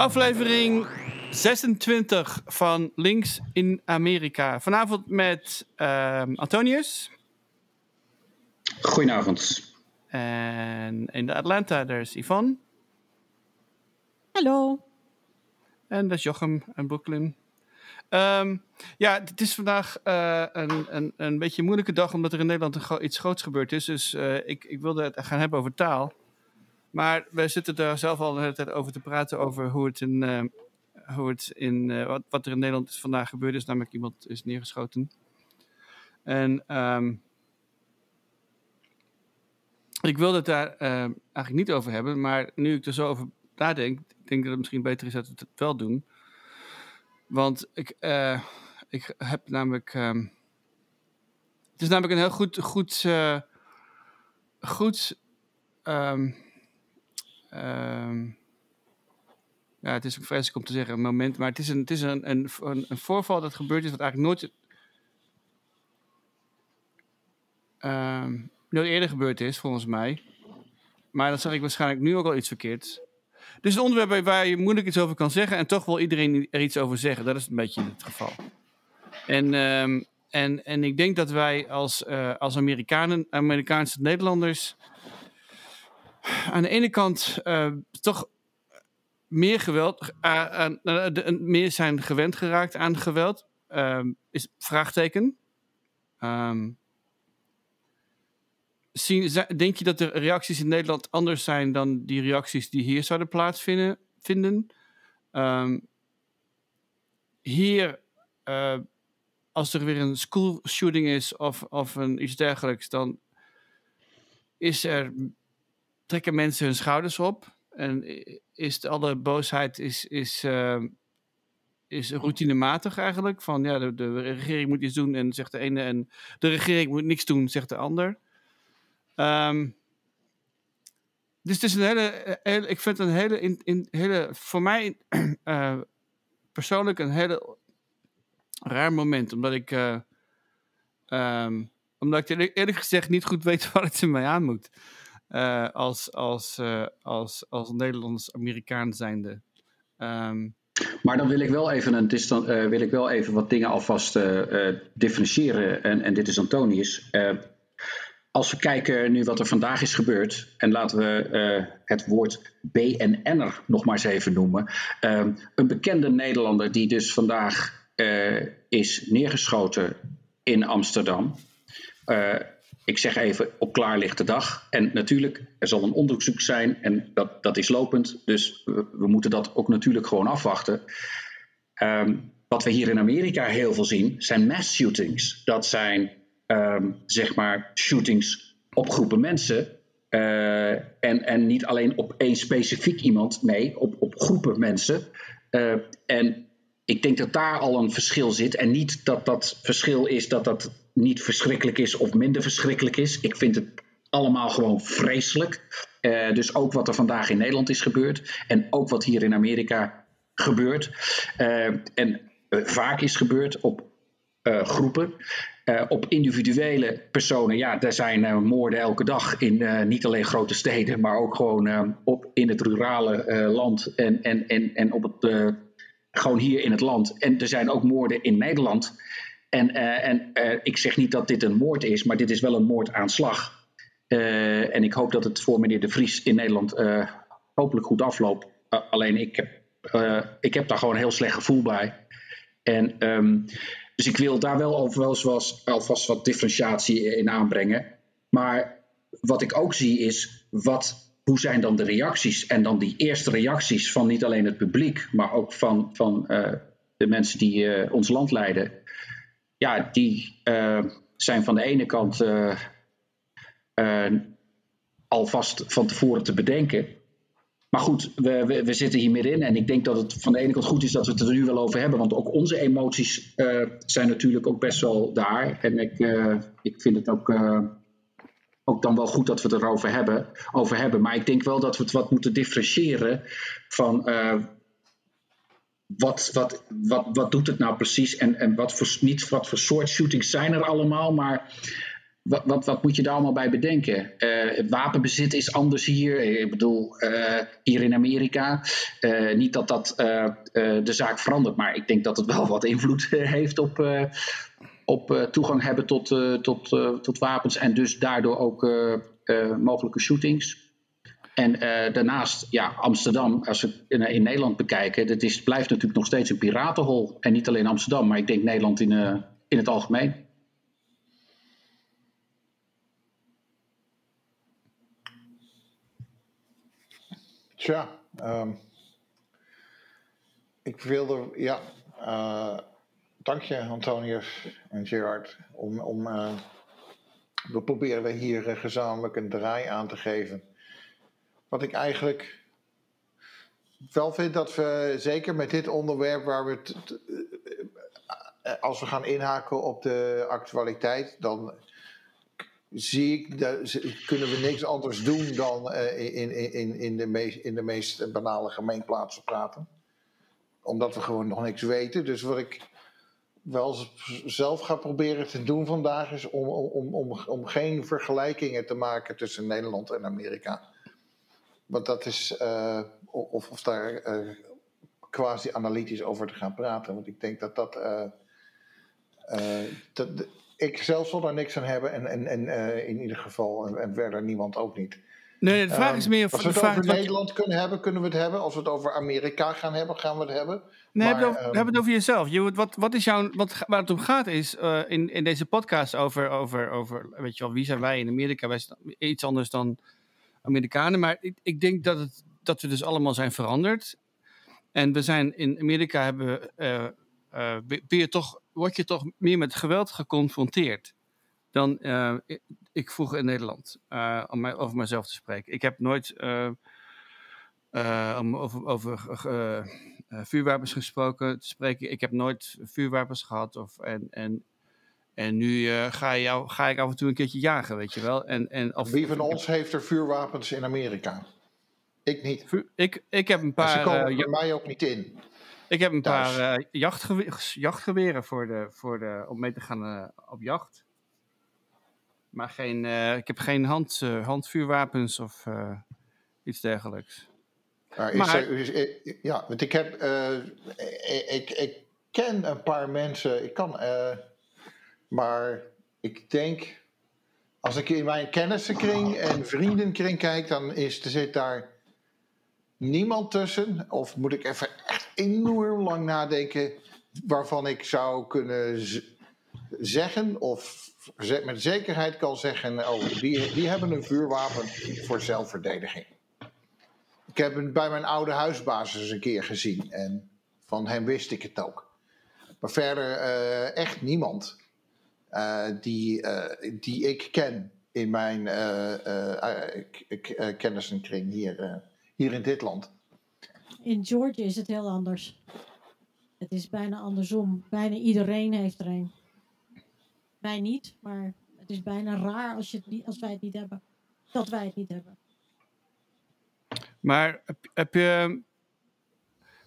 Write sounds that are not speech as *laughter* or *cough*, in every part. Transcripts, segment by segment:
Aflevering 26 van Links in Amerika. Vanavond met ehm, Antonius. Goedenavond. En in de Atlanta, daar is Yvonne. Hallo. En dat is Jochem en Brooklyn. Ehm, ja, het is vandaag eh, een, een, een beetje een moeilijke dag omdat er in Nederland een gro- iets groots gebeurd is. Dus eh, ik, ik wilde het gaan hebben over taal. Maar we zitten daar zelf al de hele tijd over te praten over hoe het in, eh, hoe het in eh, wat, wat er in Nederland vandaag gebeurd is. Namelijk iemand is neergeschoten. En ehm, ik wilde het daar eh, eigenlijk niet over hebben. Maar nu ik er zo over nadenk, ik denk dat het misschien beter is dat we het wel doen. Want ik, ik heb namelijk. ehm, het is namelijk een heel goed. goed, goed ehm, ehm, ja, het is vreselijk om te zeggen, een moment. Maar het is een, het is een, een, een, voorval dat gebeurd is, wat eigenlijk nooit. ehm, nooit eerder gebeurd is, volgens mij. Maar dan zeg ik waarschijnlijk nu ook al iets verkeerd. Dus een onderwerp waar je moeilijk iets over kan zeggen en toch wil iedereen er iets over zeggen. Dat is een beetje het geval. En, ehm, en, en ik denk dat wij als, eh, als Amerikanen, Amerikaanse Nederlanders aan de ene kant eh, toch meer geweld, eh, de- meer zijn gewend geraakt aan geweld. Ehm, is vraagteken. Ehm, denk je dat de reacties in Nederland anders zijn dan die reacties die hier zouden plaatsvinden? Vinden? Ehm, hier, als er weer een school shooting is of, of een, iets dergelijks, dan is er, trekken mensen hun schouders op. En is de, alle boosheid is, is, ehm, is routinematig eigenlijk. Van ja, de, de regering moet iets doen en zegt de ene. En de regering moet niks doen, zegt de ander. Ehm, dus het is een hele, eh, hele ik vind het een hele, in, in, hele voor mij *clears throat* eh, persoonlijk een hele raar moment. Omdat ik, eh, ehm, omdat ik eerlijk, gezegd niet goed weet *laughs* wat het ermee aan moet. Eh, als, als, eh, als, als Nederlands-Amerikaan zijnde. Ehm, Maar dan wil ik wel even, een eh, wil ik wel even wat dingen alvast differentiëren. En, en dit is Antonius. Als we kijken nu wat er vandaag is gebeurd. En laten we het woord BNN'er nog maar eens even noemen. Eh, een bekende Nederlander die dus vandaag is neergeschoten in Amsterdam. Ik zeg even op klaarlichte dag. En natuurlijk, er zal een onderzoek zijn en dat, dat is lopend. Dus we, we moeten dat ook natuurlijk gewoon afwachten. Ehm, wat we hier in Amerika heel veel zien, zijn mass shootings. Dat zijn ehm, zeg maar shootings op groepen mensen. Eh, en, en niet alleen op één specifiek iemand, nee, op, op groepen mensen. Eh, en ik denk dat daar al een verschil zit. En niet dat dat verschil is dat dat niet verschrikkelijk is of minder verschrikkelijk is. Ik vind het allemaal gewoon vreselijk. Eh, dus ook wat er vandaag in Nederland is gebeurd. En ook wat hier in Amerika gebeurt. Eh, en eh, vaak is gebeurd op groepen. Op individuele personen, ja, daar zijn moorden elke dag in niet alleen grote steden, maar ook gewoon op, in het rurale land en, en, en, en op het, gewoon hier in het land. En er zijn ook moorden in Nederland. En, eh, en eh, ik zeg niet dat dit een moord is, maar dit is wel een moordaanslag. Eh, en ik hoop dat het voor meneer De Vries in Nederland hopelijk goed afloopt. Alleen ik heb, ik heb daar gewoon een heel slecht gevoel bij. En, um, dus ik wil daar wel alvast, alvast wat differentiatie in aanbrengen. Maar wat ik ook zie is, wat, hoe zijn dan de reacties? En dan die eerste reacties van niet alleen het publiek, maar ook van, van de mensen die ons land leiden. Ja, die uh, zijn van de ene kant alvast van tevoren te bedenken. Maar goed, we, we, we, zitten hier middenin. En ik denk dat het van de ene kant goed is dat we het er nu wel over hebben. Want ook onze emoties uh, zijn natuurlijk ook best wel daar. En ik, uh, ik vind het ook, uh, ook dan wel goed dat we het erover hebben, over hebben. Maar ik denk wel dat we het wat moeten differentiëren van wat, wat, wat, wat doet het nou precies? En, en wat voor, niet wat voor soort shootings zijn er allemaal. Maar wat, wat, wat, moet je daar allemaal bij bedenken? Het wapenbezit is anders hier. Ik bedoel, uh, hier in Amerika. Uh, niet dat dat de zaak verandert, maar ik denk dat het wel *laughs* wat invloed heeft op, op toegang hebben tot, tot, tot wapens en dus daardoor ook mogelijke shootings. En daarnaast, ja, Amsterdam, als we in, Nederland bekijken, dat is, blijft natuurlijk nog steeds een piratenhol. En niet alleen Amsterdam, maar ik denk Nederland in, in het algemeen. Tja, um, ik wilde, ja, uh, dank je Antonius en Gerard. Om, om, we proberen hier gezamenlijk een draai aan te geven. Wat ik eigenlijk wel vind dat we, zeker met dit onderwerp waar we, als we gaan inhaken op de actualiteit, dan zie ik, kunnen we niks anders doen dan uh, in, in, in, de meest, in de meest banale gemeenplaatsen praten. Omdat we gewoon nog niks weten. Dus wat ik wel zelf ga proberen te doen vandaag is om, om, om, om geen vergelijkingen te maken tussen Nederland en Amerika. Want dat is, uh, of, of daar uh, quasi analytisch over te gaan praten. Want ik denk dat dat. dat ik zelf zal daar niks aan hebben en, en, en uh, in ieder geval, en, en, verder niemand ook niet. Nee, de vraag is ehm, meer... Als we het over Nederland kunnen hebben, kunnen we het hebben. Als we het over Amerika gaan hebben, gaan we het hebben. Nee, maar, hebben, het over, jezelf. Je, wat, wat is jouw, wat, waar het om gaat is, uh, in, in deze podcast over, over, over, weet je wel, wie zijn wij in Amerika? Wij zijn iets anders dan Amerikanen. Maar ik, ik denk dat, het, dat we dus allemaal zijn veranderd. En we zijn in Amerika hebben... Uh, je toch word je toch meer met geweld geconfronteerd dan uh, ik vroeger in Nederland, om mij, over mezelf te spreken. Ik heb nooit uh, over, over vuurwapens gesproken, te spreken. Ik heb nooit vuurwapens gehad. Of, en, en, en nu ga, jou, ga ik af en toe een keertje jagen, weet je wel. En, en Wie van ons heeft er vuurwapens in Amerika? Ik niet. Ik, ik heb een paar. ze komen bij mij ook niet in. Ik heb een paar uh, jachtgeweren voor de, voor de, om mee te gaan uh, op jacht. Maar geen, uh, ik heb geen hand, handvuurwapens of iets dergelijks. Maar, maar is er, ja, want ik heb, ik, ik ken een paar mensen, ik kan, maar ik denk, als ik in mijn kennissenkring en vriendenkring kijk, dan is, er zit daar niemand tussen. Of moet ik even echt enorm lang nadenken waarvan ik zou kunnen zeggen of met zekerheid kan zeggen, oh, die, die hebben een vuurwapen voor zelfverdediging. Ik heb het bij mijn oude huisbasis een keer gezien en van hem wist ik het ook. Maar verder uh, echt niemand die, uh, die ik ken in mijn kennissenkring hier hier in dit land. In Georgia is het heel anders. Het is bijna andersom. Bijna iedereen heeft er een. Wij niet, maar het is bijna raar als, je het niet, als wij het niet hebben. Dat wij het niet hebben. Maar heb, heb je.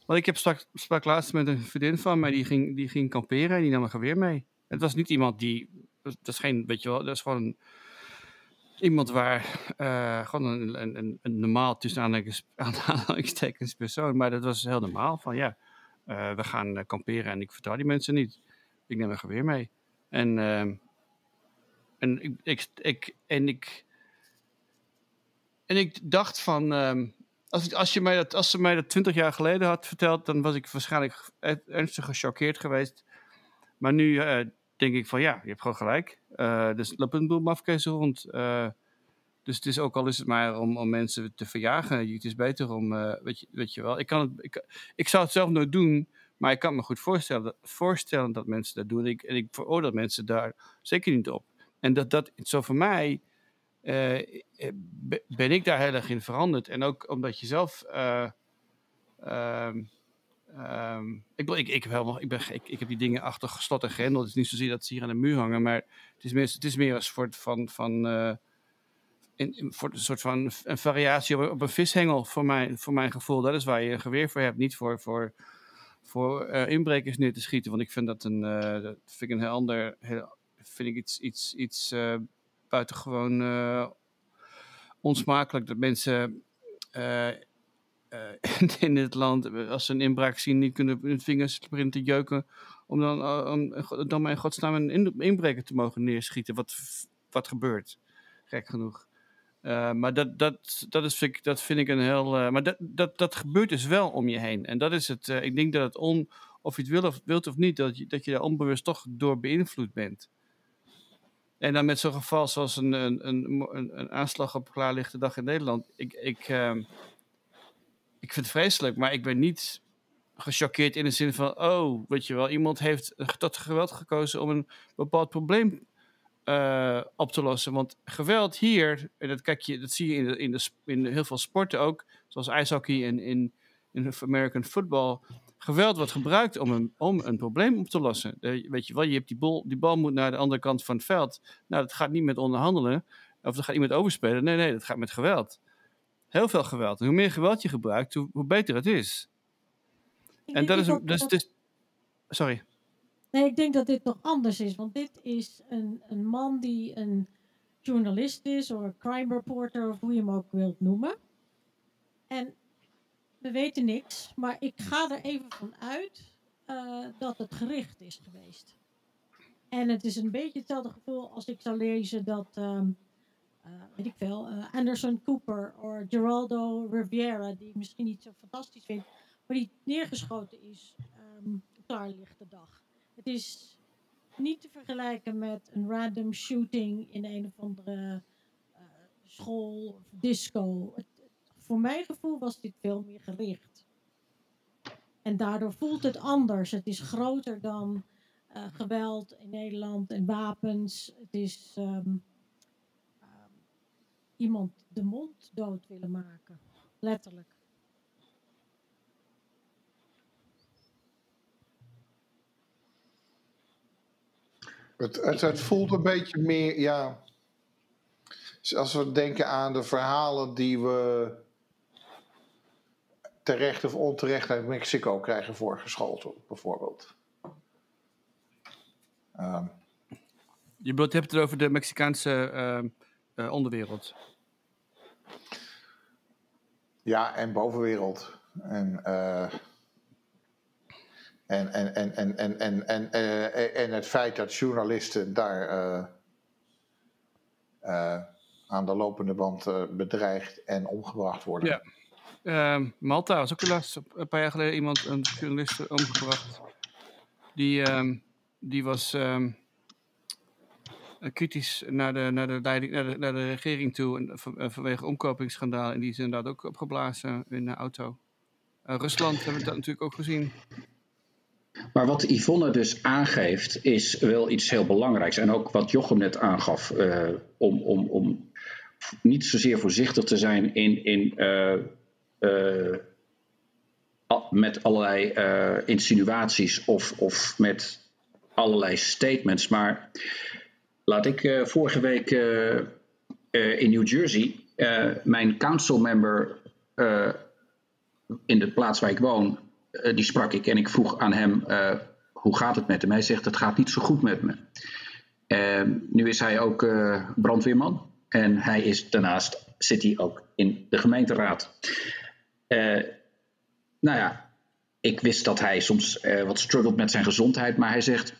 Want ik heb sprak, sprak laatst met een vriendin van mij, die ging, die ging kamperen en die nam een geweer mee. Het was niet iemand die. Dat is geen, weet je wel, dat is gewoon iemand waar uh, gewoon een, een, een, normaal tussen *laughs* aanhalingstekens persoon, maar dat was heel normaal van ja, uh, we gaan uh, kamperen en ik vertrouw die mensen niet. Ik neem een geweer mee. En, ehm, en ik, ik, en ik en ik dacht van um, als, als, je mij dat, als ze mij dat twintig jaar geleden had verteld, dan was ik waarschijnlijk ernstig gechoqueerd geweest. Maar nu denk ik van ja, je hebt gewoon gelijk. Uh, dus lopen een boel mafkezen rond. Uh, dus het is ook al is het maar om, om mensen te verjagen. Het is beter om, weet, je, weet je wel. Ik, kan het, ik, ik zou het zelf nooit doen, maar ik kan me goed voorstellen, voorstellen dat mensen dat doen. En ik, en ik veroordeel mensen daar zeker niet op. En dat, dat zo voor mij ben ik daar heel erg in veranderd. En ook omdat je zelf. Ehm, Um, ik, ik, ik, heb ik, ben, ik, ik heb die dingen achter slot en grendel. Het is niet zozeer dat ze hier aan de muur hangen, maar het is meer, het is meer een soort van, van uh, in, voor een soort van een variatie op, een vishengel voor mijn, voor mijn gevoel. Dat is waar je een geweer voor hebt, niet voor, voor, voor uh, inbrekers neer te schieten. Want ik vind dat een, dat vind ik een heel ander, heel, vind ik iets, iets, iets buitengewoon onsmakelijk dat mensen *laughs* in dit land, als ze een inbraak zien, niet kunnen hun vingers beginnen te jeuken. Om dan, om, dan maar in godsnaam een inbreker te mogen neerschieten. Wat, wat gebeurt, gek genoeg. maar dat, dat, dat, is, dat vind ik een heel. maar dat, dat, dat gebeurt dus wel om je heen. En dat is het. ik denk dat het on, of je het wil of, wilt of niet, dat je, dat je daar onbewust toch door beïnvloed bent. En dan met zo'n geval zoals een, een, een, een, aanslag op klaarlichte dag in Nederland. Ik, ik, uh, ik vind het vreselijk, maar ik ben niet gechoqueerd in de zin van: oh, weet je wel, iemand heeft tot geweld gekozen om een bepaald probleem uh, op te lossen. Want geweld hier, en dat, kijk je, dat zie je in, in, de, in heel veel sporten ook, zoals ijshockey en in, in American football geweld wordt gebruikt om een, om een probleem op te lossen. weet je wel, je hebt die, bal, die bal moet naar de andere kant van het veld. Nou, dat gaat niet met onderhandelen. Of dat gaat met overspelen. Nee, nee, dat gaat met geweld. Heel veel geweld. En hoe meer geweld je gebruikt, hoe, hoe beter het is. en dat is, een, dus, dus, Sorry. Nee, ik denk dat dit nog anders is. Want dit is een, een man die een journalist is, of een crime reporter, of hoe je hem ook wilt noemen. En we weten niks, maar ik ga er even van uit uh, dat het gericht is geweest. En het is een beetje hetzelfde gevoel als ik zou lezen dat, um, uh, weet ik veel, uh, Anderson Cooper of Geraldo Riviera, die ik misschien niet zo fantastisch vind, maar die neergeschoten is um, klaarlichte dag. Het is niet te vergelijken met een random shooting in een of andere school of disco. Het, voor mijn gevoel was dit veel meer gericht. En daardoor voelt het anders. Het is groter dan geweld in Nederland en wapens. Het is um, iemand de mond dood willen maken. Letterlijk. Het, het, het, voelt een beetje meer, ja. Als we denken aan de verhalen die we terecht of onterecht uit Mexico krijgen voorgeschoteld, bijvoorbeeld. Um. Je hebt het over de Mexicaanse uh, uh, onderwereld. Ja, en bovenwereld. Eh, en, en, en, en, en, en, en, en, en het feit dat journalisten daar eh, aan de lopende band bedreigd en omgebracht worden. Ja. Ehm, Malta was ook laatst een paar jaar geleden iemand, een journalist, omgebracht. Die, ehm, die was. Ehm, kritisch naar de, naar, de leiding, naar, de, naar de regering toe en, van, uh, vanwege omkopingsschandaal. En die is inderdaad ook opgeblazen in de auto. Eh, Rusland hebben we dat natuurlijk ook gezien. Maar wat Yvonne dus aangeeft, is wel iets heel belangrijks. En ook wat Jochem net aangaf, om, om, om niet zozeer voorzichtig te zijn in, in met allerlei insinuaties of, of met allerlei statements. Maar laat ik uh, vorige week in New Jersey mijn council member in de plaats waar ik woon, die sprak ik en ik vroeg aan hem hoe gaat het met hem. Hij zegt het gaat niet zo goed met me. nu is hij ook brandweerman en hij is daarnaast zit hij ook in de gemeenteraad. Nou ja, ik wist dat hij soms wat struggelt met zijn gezondheid, maar hij zegt: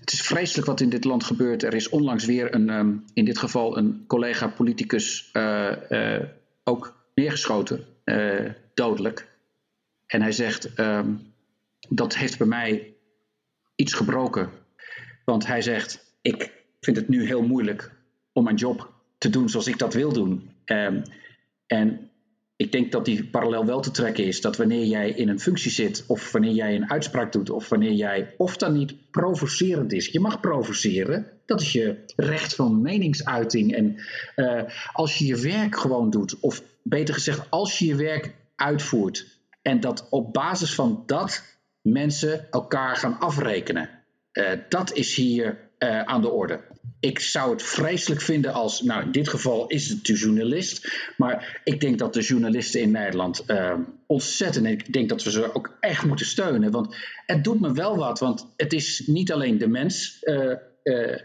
Het is vreselijk wat in dit land gebeurt. Er is onlangs weer een, um, in dit geval een collega-politicus uh, ook neergeschoten, dodelijk. En hij zegt: um, Dat heeft bij mij iets gebroken. Want hij zegt: Ik vind het nu heel moeilijk om mijn job te doen zoals ik dat wil doen. Um, en ik denk dat die parallel wel te trekken is. Dat wanneer jij in een functie zit, of wanneer jij een uitspraak doet, of wanneer jij, of dan niet provocerend is. Je mag provoceren, dat is je recht van meningsuiting. En uh, als je je werk gewoon doet, of beter gezegd, als je je werk uitvoert, en dat op basis van dat mensen elkaar gaan afrekenen. Uh, dat is hier uh, aan de orde ik zou het vreselijk vinden als, nou in dit geval is het de journalist, maar ik denk dat de journalisten in Nederland uh, ontzettend, ik denk dat we ze ook echt moeten steunen, want het doet me wel wat, want het is niet alleen de mens uh,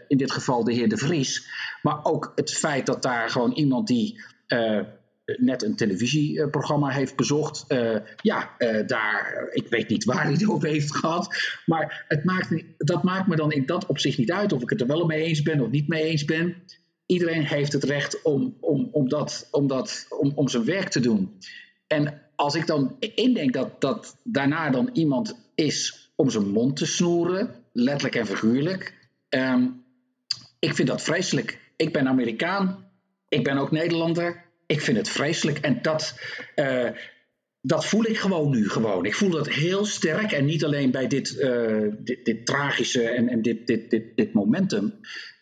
in dit geval de heer De Vries. Maar ook het feit dat daar gewoon iemand die net een televisieprogramma heeft bezocht. Uh, ja, uh, daar, ik weet niet waar hij het over heeft gehad. Maar het maakt, dat maakt me dan in dat opzicht niet uit of ik het er wel mee eens ben of niet mee eens ben. Iedereen heeft het recht om, om, om, dat, om, dat, om, om zijn werk te doen. En als ik dan indenk dat, dat daarna dan iemand is om zijn mond te snoeren, letterlijk en figuurlijk. Um, ik vind dat vreselijk. Ik ben Amerikaan. Ik ben ook Nederlander ik vind het vreselijk. En dat, uh, dat voel ik gewoon nu gewoon. Ik voel dat heel sterk. En niet alleen bij dit, uh, dit, tragische en, en dit, dit, dit, dit momentum.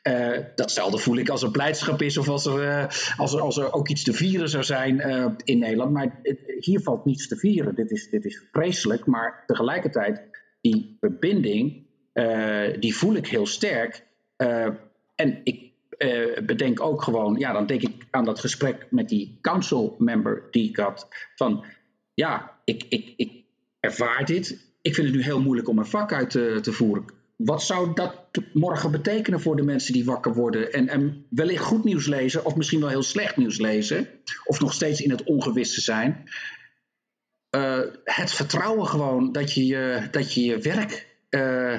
Uh, datzelfde voel ik als er blijdschap is of als er, als er, als er ook iets te vieren zou zijn in Nederland. Maar hier valt niets te vieren. Dit is, dit is vreselijk. Maar tegelijkertijd, die verbinding, die voel ik heel sterk. en ik uh, bedenk ook gewoon, ja, dan denk ik aan dat gesprek met die council member die ik had. Van ja, ik, ik, ik ervaar dit. Ik vind het nu heel moeilijk om een vak uit te, voeren. Wat zou dat morgen betekenen voor de mensen die wakker worden en, en wellicht goed nieuws lezen, of misschien wel heel slecht nieuws lezen, of nog steeds in het ongewisse zijn? Uh, het vertrouwen gewoon dat je dat je, je werk uh,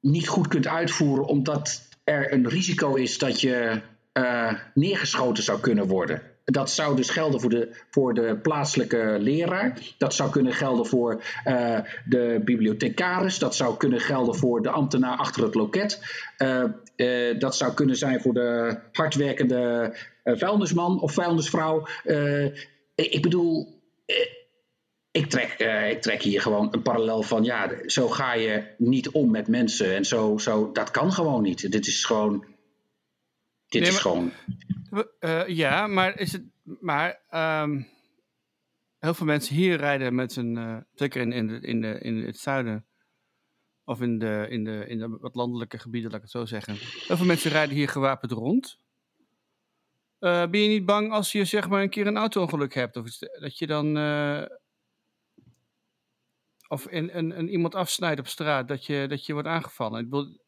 niet goed kunt uitvoeren omdat er een risico is dat je uh, neergeschoten zou kunnen worden. Dat zou dus gelden voor de, voor de plaatselijke leraar. Dat zou kunnen gelden voor uh, de bibliothecaris. Dat zou kunnen gelden voor de ambtenaar achter het loket. Uh, dat zou kunnen zijn voor de hardwerkende vuilnisman of vuilnisvrouw. ik bedoel, ik trek, uh, ik trek hier gewoon een parallel van, ja, zo ga je niet om met mensen. En zo, zo dat kan gewoon niet. Dit is gewoon, dit is gewoon... Uh, ja, maar is het, maar um, heel veel mensen hier rijden met z'n, uh, zeker in, in, de, in, de, in het zuiden, of in de, in, de, in de wat landelijke gebieden, laat ik het zo zeggen. Heel veel mensen rijden hier gewapend rond. Ben je niet bang als je zeg maar een keer een auto-ongeluk hebt? Of dat je dan of in, een, iemand afsnijdt op straat, dat je, dat je wordt aangevallen. Ik, wil,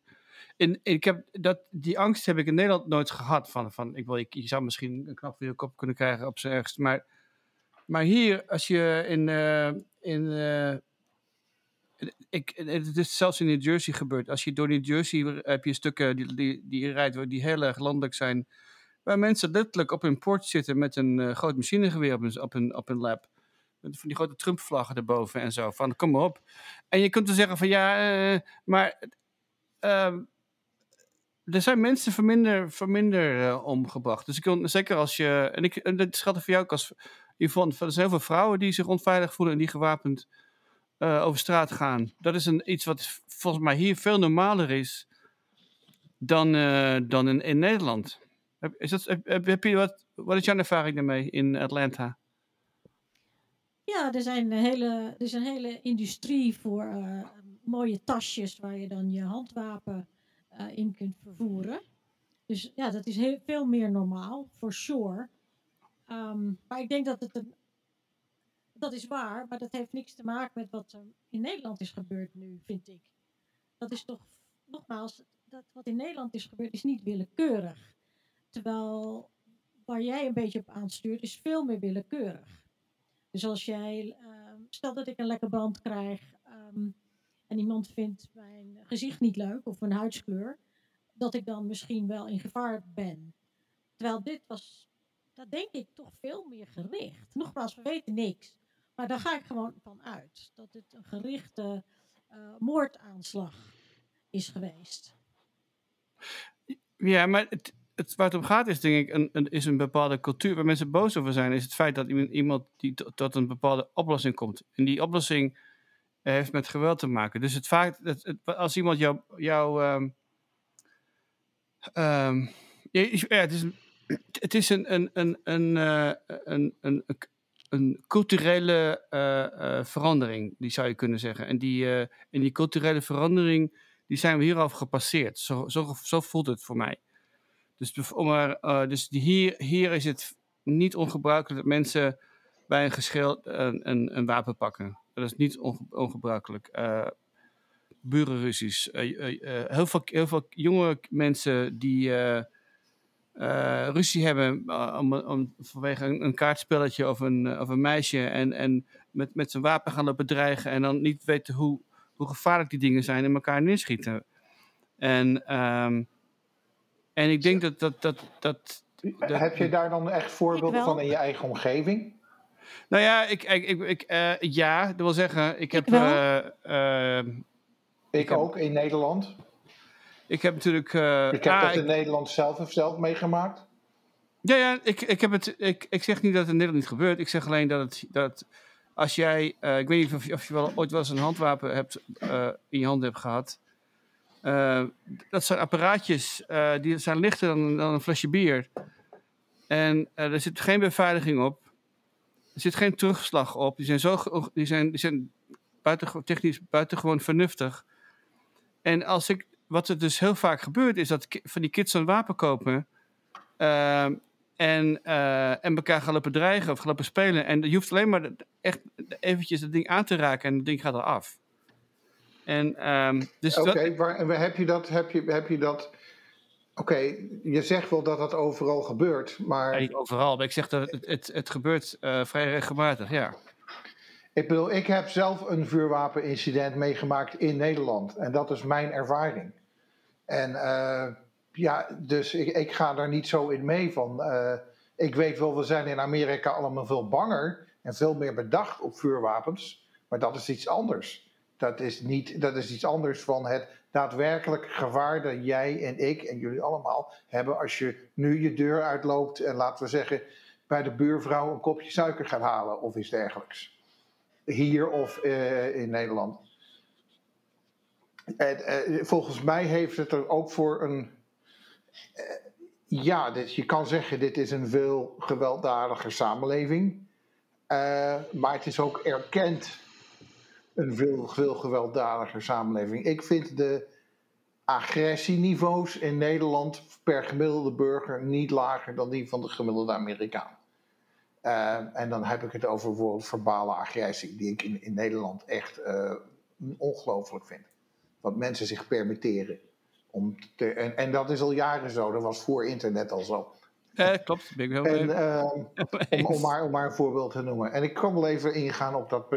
in, ik heb dat, die angst heb ik in Nederland nooit gehad. Van, van, ik wil, ik, je zou misschien een knap je kop kunnen krijgen op zijn ergste. Maar, maar hier, als je in. Uh, in uh, ik, het is zelfs in New Jersey gebeurd. Als je door New Jersey heb je stukken die, die, die rijdt die heel erg landelijk zijn. Waar mensen letterlijk op hun poort zitten met een uh, groot machinegeweer op hun, op hun, op hun lab. Van die grote Trump-vlaggen erboven en zo. Van kom op. En je kunt dan zeggen van ja, uh, maar uh, er zijn mensen voor minder, uh, omgebracht. Dus ik zeker als je. En, ik, dat schat voor jou ook als Yvonne. Er zijn heel veel vrouwen die zich onveilig voelen en die gewapend uh, over straat gaan. Dat is een, iets wat volgens mij hier veel normaler is dan, dan in, Nederland. Is dat, heb, heb je wat, wat is jouw ervaring daarmee in Atlanta? Ja, er, zijn hele, er is een hele industrie voor uh, mooie tasjes waar je dan je handwapen uh, in kunt vervoeren. Dus ja, dat is heel, veel meer normaal, for sure. Um, maar ik denk dat het een. Dat is waar, maar dat heeft niks te maken met wat er in Nederland is gebeurd nu, vind ik. Dat is toch, nogmaals, dat wat in Nederland is gebeurd, is niet willekeurig. Terwijl waar jij een beetje op aanstuurt, is veel meer willekeurig. Dus als jij, uh, stel dat ik een lekker band krijg um, en iemand vindt mijn gezicht niet leuk of mijn huidskleur, dat ik dan misschien wel in gevaar ben. Terwijl dit was, dat denk ik, toch veel meer gericht. Nogmaals, we weten niks. Maar daar ga ik gewoon van uit dat het een gerichte uh, moordaanslag is geweest. Ja, maar het, het, waar het om gaat is denk ik een, is een bepaalde cultuur waar mensen boos over zijn. Is het feit dat iemand die tot een bepaalde oplossing komt. En die oplossing heeft met geweld te maken. Dus het dat het, als iemand jou, jou um, um, ja, het is, het is een, een, een, een, uh, een, een, een culturele uh, verandering, die zou je kunnen zeggen. En die, en die culturele verandering, die zijn we hieraf gepasseerd. Zo, zo, zo voelt het voor mij. Dus, om er, uh, dus hier, hier is het niet ongebruikelijk dat mensen bij een geschil een, een, een wapen pakken. Dat is niet onge ongebruikelijk. Uh, burenruzies. heel, veel, heel veel jonge mensen die ruzie hebben om, om, vanwege een, kaartspelletje of een, of een meisje. En, en met, met zijn wapen gaan lopen dreigen. En dan niet weten hoe, hoe gevaarlijk die dingen zijn en elkaar neerschieten. En, ehm, en ik denk dat dat, dat, dat, dat. Heb je daar dan echt voorbeelden van in je eigen omgeving? Nou ja, ik, ik, ik, ik uh, ja, dat wil zeggen, ik heb. Ik, uh, uh, ik ook in Nederland. Ik heb natuurlijk. ik heb ah, dat in Nederland zelf, zelf meegemaakt. Ja, ja ik, ik, heb het, ik, ik zeg niet dat het in Nederland niet gebeurt. Ik zeg alleen dat, het, dat als jij. ik weet niet of je, of je wel, ooit wel eens een handwapen hebt, in je hand hebt gehad. Dat zijn apparaatjes die zijn lichter dan, dan een flesje bier. En er zit geen beveiliging op. Er zit geen terugslag op. Die zijn, zo, die zijn, die zijn buiten, technisch buitengewoon vernuftig. En als ik, wat er dus heel vaak gebeurt, is dat van die kids een wapen kopen. En, en elkaar gaan lopen dreigen of gaan spelen. En je hoeft alleen maar echt eventjes het ding aan te raken en het ding gaat eraf. En, um, dus Oké, okay, heb je dat, heb je, heb je dat Oké, je zegt wel dat dat overal gebeurt, maar... niet overal, maar ik zeg dat het, het, het gebeurt uh, vrij regelmatig, ja. Ik bedoel, ik heb zelf een vuurwapenincident meegemaakt in Nederland. En dat is mijn ervaring. En uh, ja, dus ik, ik, ga daar niet zo in mee van... Uh, ik weet wel, we zijn in Amerika allemaal veel banger en veel meer bedacht op vuurwapens. Maar dat is iets anders. Dat is, niet, dat is iets anders van het daadwerkelijk gevaar dat jij en ik en jullie allemaal hebben als je nu je deur uitloopt en laten we zeggen bij de buurvrouw een kopje suiker gaat halen of iets dergelijks. Hier of uh, in Nederland. En, uh, volgens mij heeft het er ook voor een. Uh, ja, dit, je kan zeggen, dit is een veel gewelddadiger samenleving. maar het is ook erkend een veel, veel gewelddadiger samenleving. Ik vind de agressieniveaus in Nederland per gemiddelde burger niet lager dan die van de gemiddelde Amerikaan. Uh, en dan heb ik het over bijvoorbeeld verbale agressie, die ik in, in Nederland echt uh, ongelooflijk vind. Wat mensen zich permitteren. Om te, en, en, dat is al jaren zo, dat was voor internet al zo. Uh, klopt, ben ik wel en, *laughs* om, om, maar, om maar een voorbeeld te noemen. En ik kan wel even ingaan op dat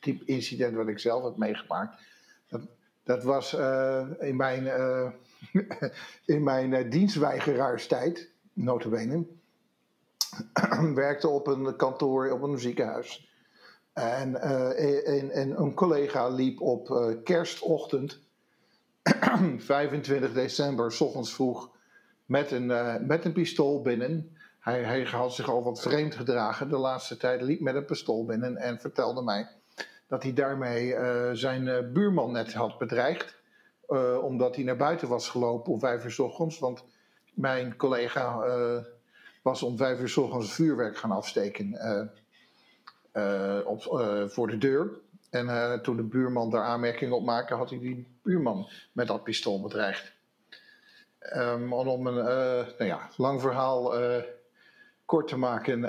type incident wat ik zelf heb meegemaakt. Dat, dat was uh, in mijn, uh, *laughs* in mijn uh, dienstweigeraarstijd, notabene. *clears throat* werkte op een kantoor, op een ziekenhuis. En, en een collega liep op kerstochtend, *clears throat* 25 december, s ochtends vroeg, met een, met een pistool binnen. Hij, hij had zich al wat vreemd gedragen de laatste tijd, liep met een pistool binnen en vertelde mij dat hij daarmee uh, zijn uh, buurman net had bedreigd. Uh, omdat hij naar buiten was gelopen om vijf uur s ochtends. Want mijn collega was om vijf uur s ochtends vuurwerk gaan afsteken op, voor de deur. En toen de buurman daar aanmerkingen op maakte, had hij die buurman met dat pistool bedreigd. Um, om een nou ja, lang verhaal kort te maken,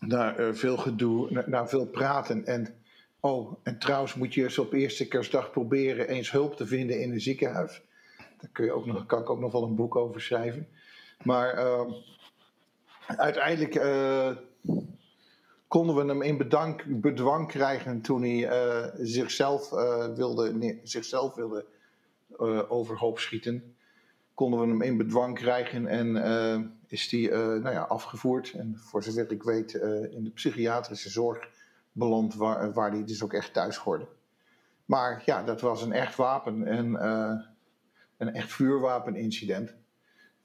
naar veel gedoe, naar, naar veel praten en Oh, en trouwens moet je eens op eerste kerstdag proberen eens hulp te vinden in een ziekenhuis. Daar kun je ook nog, kan ik ook nog wel een boek over schrijven. Maar uh, uiteindelijk uh, konden we hem in bedwang krijgen toen hij zichzelf, eh, wilde, nee, zichzelf wilde overhoop schieten. Konden we hem in bedwang krijgen en is hij nou ja, afgevoerd. En voor zover ik weet in de psychiatrische zorg beland waar, waar die dus ook echt thuis hoorde. Maar ja, dat was een echt wapen en uh, een echt vuurwapenincident.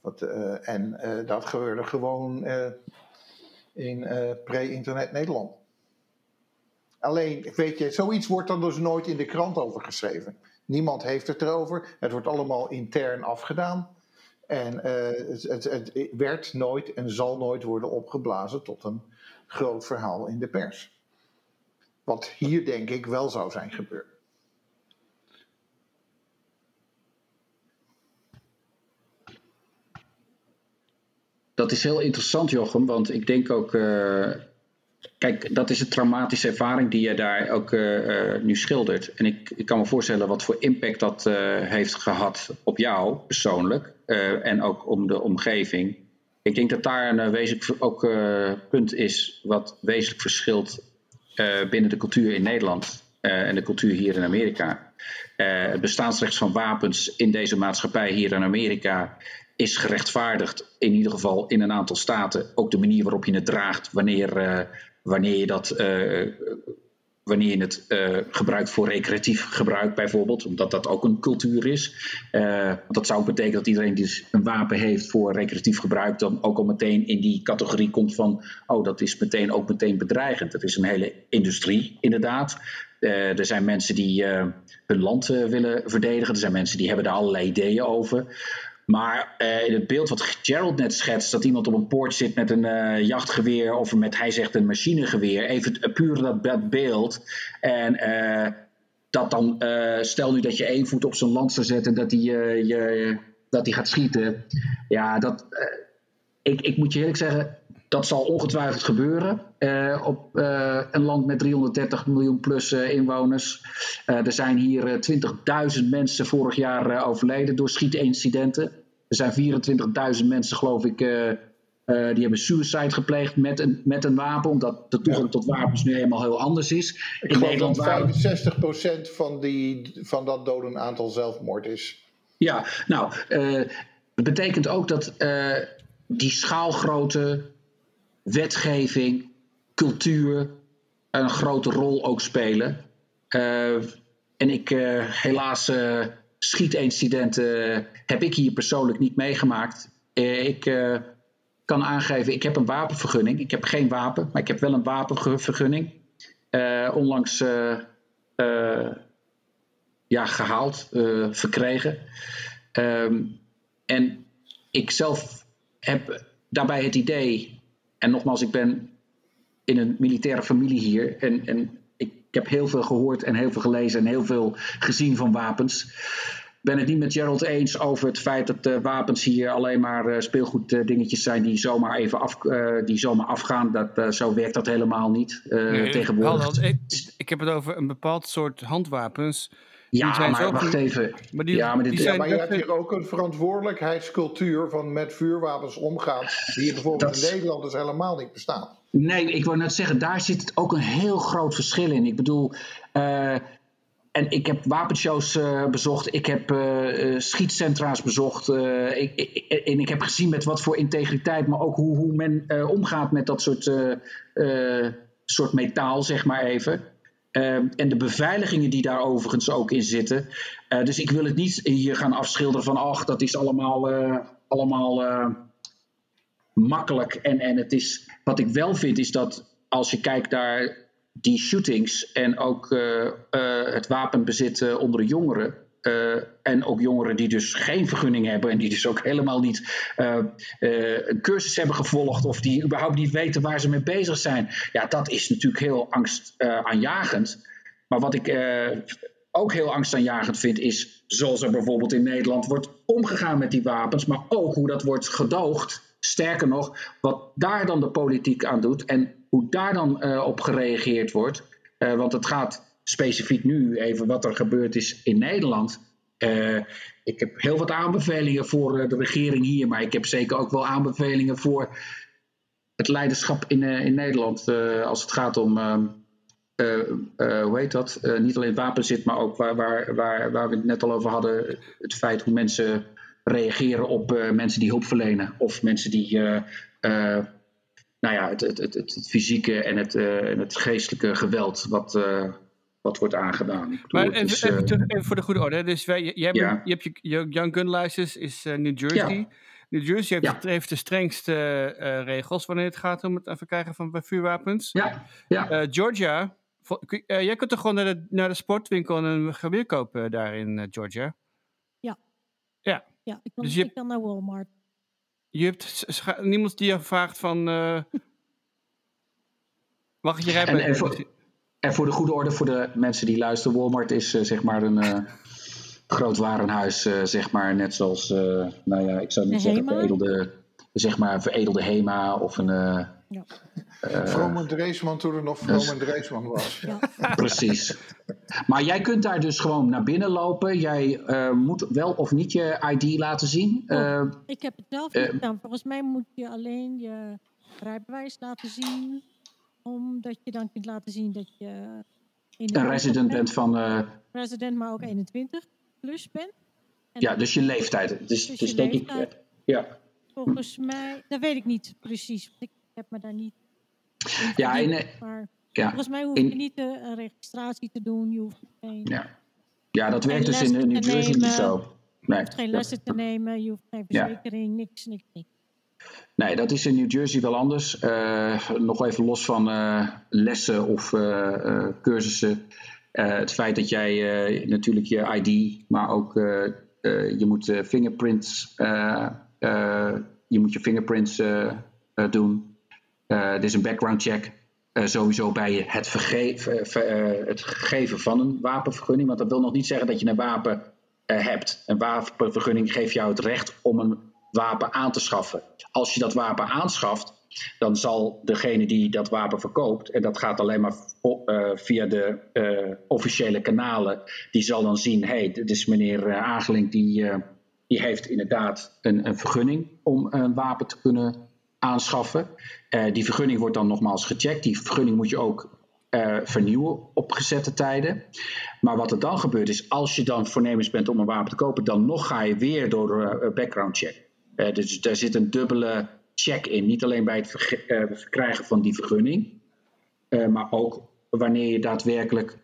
Wat, uh, en uh, dat gebeurde gewoon in pre-internet Nederland. Alleen, weet je, zoiets wordt dan dus nooit in de krant over geschreven. Niemand heeft het erover. Het wordt allemaal intern afgedaan. En het, het werd nooit en zal nooit worden opgeblazen tot een groot verhaal in de pers. Wat hier denk ik wel zou zijn gebeurd. Dat is heel interessant, Jochem, want ik denk ook. Uh, kijk, dat is een traumatische ervaring die je daar ook nu schildert. En ik, ik, kan me voorstellen wat voor impact dat heeft gehad op jou persoonlijk. en ook om de omgeving. Ik denk dat daar een wezenlijk ook, punt is wat wezenlijk verschilt binnen de cultuur in Nederland en de cultuur hier in Amerika. het bestaansrecht van wapens in deze maatschappij hier in Amerika is gerechtvaardigd, in ieder geval in een aantal staten. Ook de manier waarop je het draagt, wanneer, wanneer je dat. Uh, wanneer je het uh, gebruikt voor recreatief gebruik bijvoorbeeld, omdat dat ook een cultuur is. dat zou betekenen dat iedereen die dus een wapen heeft voor recreatief gebruik, dan ook al meteen in die categorie komt van, oh dat is meteen ook meteen bedreigend. Dat is een hele industrie inderdaad. er zijn mensen die hun land willen verdedigen, er zijn mensen die hebben daar allerlei ideeën over. Maar uh, in het beeld wat Gerald net schetst, dat iemand op een poort zit met een uh, jachtgeweer of met, hij zegt, een machinegeweer. Even puur dat, dat beeld. En uh, dat dan, stel nu dat je één voet op zijn land zou zetten, dat hij, je, dat hij gaat schieten. Ja, dat, ik, ik moet je eerlijk zeggen, dat zal ongetwijfeld gebeuren op een land met 330 miljoen plus inwoners. er zijn hier 20.000 mensen vorig jaar overleden door schietincidenten. Er zijn 24.000 mensen, geloof ik, die hebben suicide gepleegd met een, met een wapen, omdat de toegang tot wapens nu helemaal heel anders is. Ik In Nederland dat 65% van, die, van dat dodenaantal zelfmoord is. Ja, nou, het betekent ook dat die schaalgrote wetgeving, cultuur een grote rol ook spelen. Uh, en ik, uh, helaas, uh, schietincidenten heb ik hier persoonlijk niet meegemaakt. ik kan aangeven, ik heb een wapenvergunning. Ik heb geen wapen, maar ik heb wel een wapenvergunning. onlangs ja, gehaald, verkregen. Um, en ik zelf heb daarbij het idee en nogmaals, ik ben in een militaire familie hier. En, en ik, heb heel veel gehoord en heel veel gelezen en heel veel gezien van wapens. Ik ben het niet met Gerald eens over het feit dat uh, wapens hier alleen maar uh, speelgoeddingetjes zijn die zomaar even af, uh, die zomaar afgaan. Dat, zo werkt dat helemaal niet nee, tegenwoordig. ik, ik, heb het over een bepaald soort handwapens ja, maar wacht even. Maar, die, ja, maar, dit, ja, maar je hebt hier ook een verantwoordelijkheidscultuur van met vuurwapens omgaan, die bijvoorbeeld in Nederland dus helemaal niet bestaat. Nee, ik wou net zeggen, daar zit ook een heel groot verschil in. Ik bedoel, uh, en ik heb wapenshows uh, bezocht, ik heb uh, schietcentra's bezocht. Ik, en ik heb gezien met wat voor integriteit, maar ook hoe, hoe men omgaat met dat soort, soort metaal, zeg maar even. Ehm, en de beveiligingen die daar overigens ook in zitten. Dus ik wil het niet hier gaan afschilderen van, ach, dat is allemaal, allemaal makkelijk. En, en het is, wat ik wel vind, is dat als je kijkt naar die shootings en ook het wapenbezit onder de jongeren. Uh, en ook jongeren die dus geen vergunning hebben en die dus ook helemaal niet uh, uh, een cursus hebben gevolgd of die überhaupt niet weten waar ze mee bezig zijn. Ja, dat is natuurlijk heel angstaanjagend. Maar wat ik ook heel angstaanjagend vind is zoals er bijvoorbeeld in Nederland wordt omgegaan met die wapens, maar ook hoe dat wordt gedoogd. Sterker nog, wat daar dan de politiek aan doet en hoe daar dan op gereageerd wordt. want het gaat specifiek nu even wat er gebeurd is in Nederland. Uh, ik heb heel wat aanbevelingen voor de regering hier, maar ik heb zeker ook wel aanbevelingen voor het leiderschap in, in Nederland. als het gaat om, ehm, hoe heet dat? niet alleen wapenzit, maar ook waar, waar, waar, waar we het net al over hadden: het feit hoe mensen reageren op mensen die hulp verlenen of mensen die. nou ja, het, het, het, het, fysieke en het, het geestelijke geweld, wat, wat wordt aangedaan. maar even, even, even, voor de goede orde. Dus wij, jij je hebt je, je Young Gun License is New Jersey. New Jersey heeft, heeft de strengste uh, regels wanneer het gaat om het verkrijgen van vuurwapens. Ja, ja. Uh, Georgia, jij kunt toch gewoon naar de, naar de sportwinkel en een geweer kopen daar in Georgia? Ja. Ik kan, dus je, ik kan naar Walmart. Je hebt niemand die je vraagt van... Mag ik je rijbewijs? En voor de goede orde, voor de mensen die luisteren, Walmart is uh, zeg maar een uh, groot warenhuis, uh, zeg maar, net zoals, nou ja, ik zou niet zeggen veredelde, zeg maar veredelde HEMA of een, Ja. Uh, Vrome Dreesman toen er nog Vrome Dreesman was. Ja. *laughs* Precies. Maar jij kunt daar dus gewoon naar binnen lopen. Jij uh, moet wel of niet je ID laten zien. Oh, uh, ik heb het zelf niet gedaan. Volgens mij moet je alleen je rijbewijs laten zien. Omdat je dan kunt laten zien dat je... In een resident bent van... resident, maar ook 21 plus bent. En ja, dus je leeftijd. Dus, dus, dus denk leeftijd, ik... Ja. Volgens mij... Dat weet ik niet precies. Ik heb me daar niet ja, in, maar ja, volgens mij hoef je niet een registratie te doen. Je hoeft geen, ja. ja, dat werkt dus in New Jersey niet zo. Nee, je hoeft geen lessen te nemen, je hoeft geen verzekering, niks, niks, niks. Nee, dat is in New Jersey wel anders. Uh, nog even los van uh, lessen of uh, cursussen. het feit dat jij natuurlijk je ID, maar ook je moet fingerprints, je moet je fingerprints doen. Dit is een background check. sowieso bij het, het geven van een wapenvergunning. Want dat wil nog niet zeggen dat je een wapen hebt. Een wapenvergunning geeft jou het recht om een wapen aan te schaffen. Als je dat wapen aanschaft, dan zal degene die dat wapen verkoopt, en dat gaat alleen maar via de officiële kanalen, die zal dan zien: hé, hey, dit is meneer Ageling, die, die heeft inderdaad een, een, vergunning om een wapen te kunnen aanschaffen. die vergunning wordt dan nogmaals gecheckt. Die vergunning moet je ook vernieuwen op gezette tijden. Maar wat er dan gebeurt is, als je dan voornemens bent om een wapen te kopen, dan nog ga je weer door een background check. Dus daar zit een dubbele check in. Niet alleen bij het verkrijgen van die vergunning, maar ook wanneer je daadwerkelijk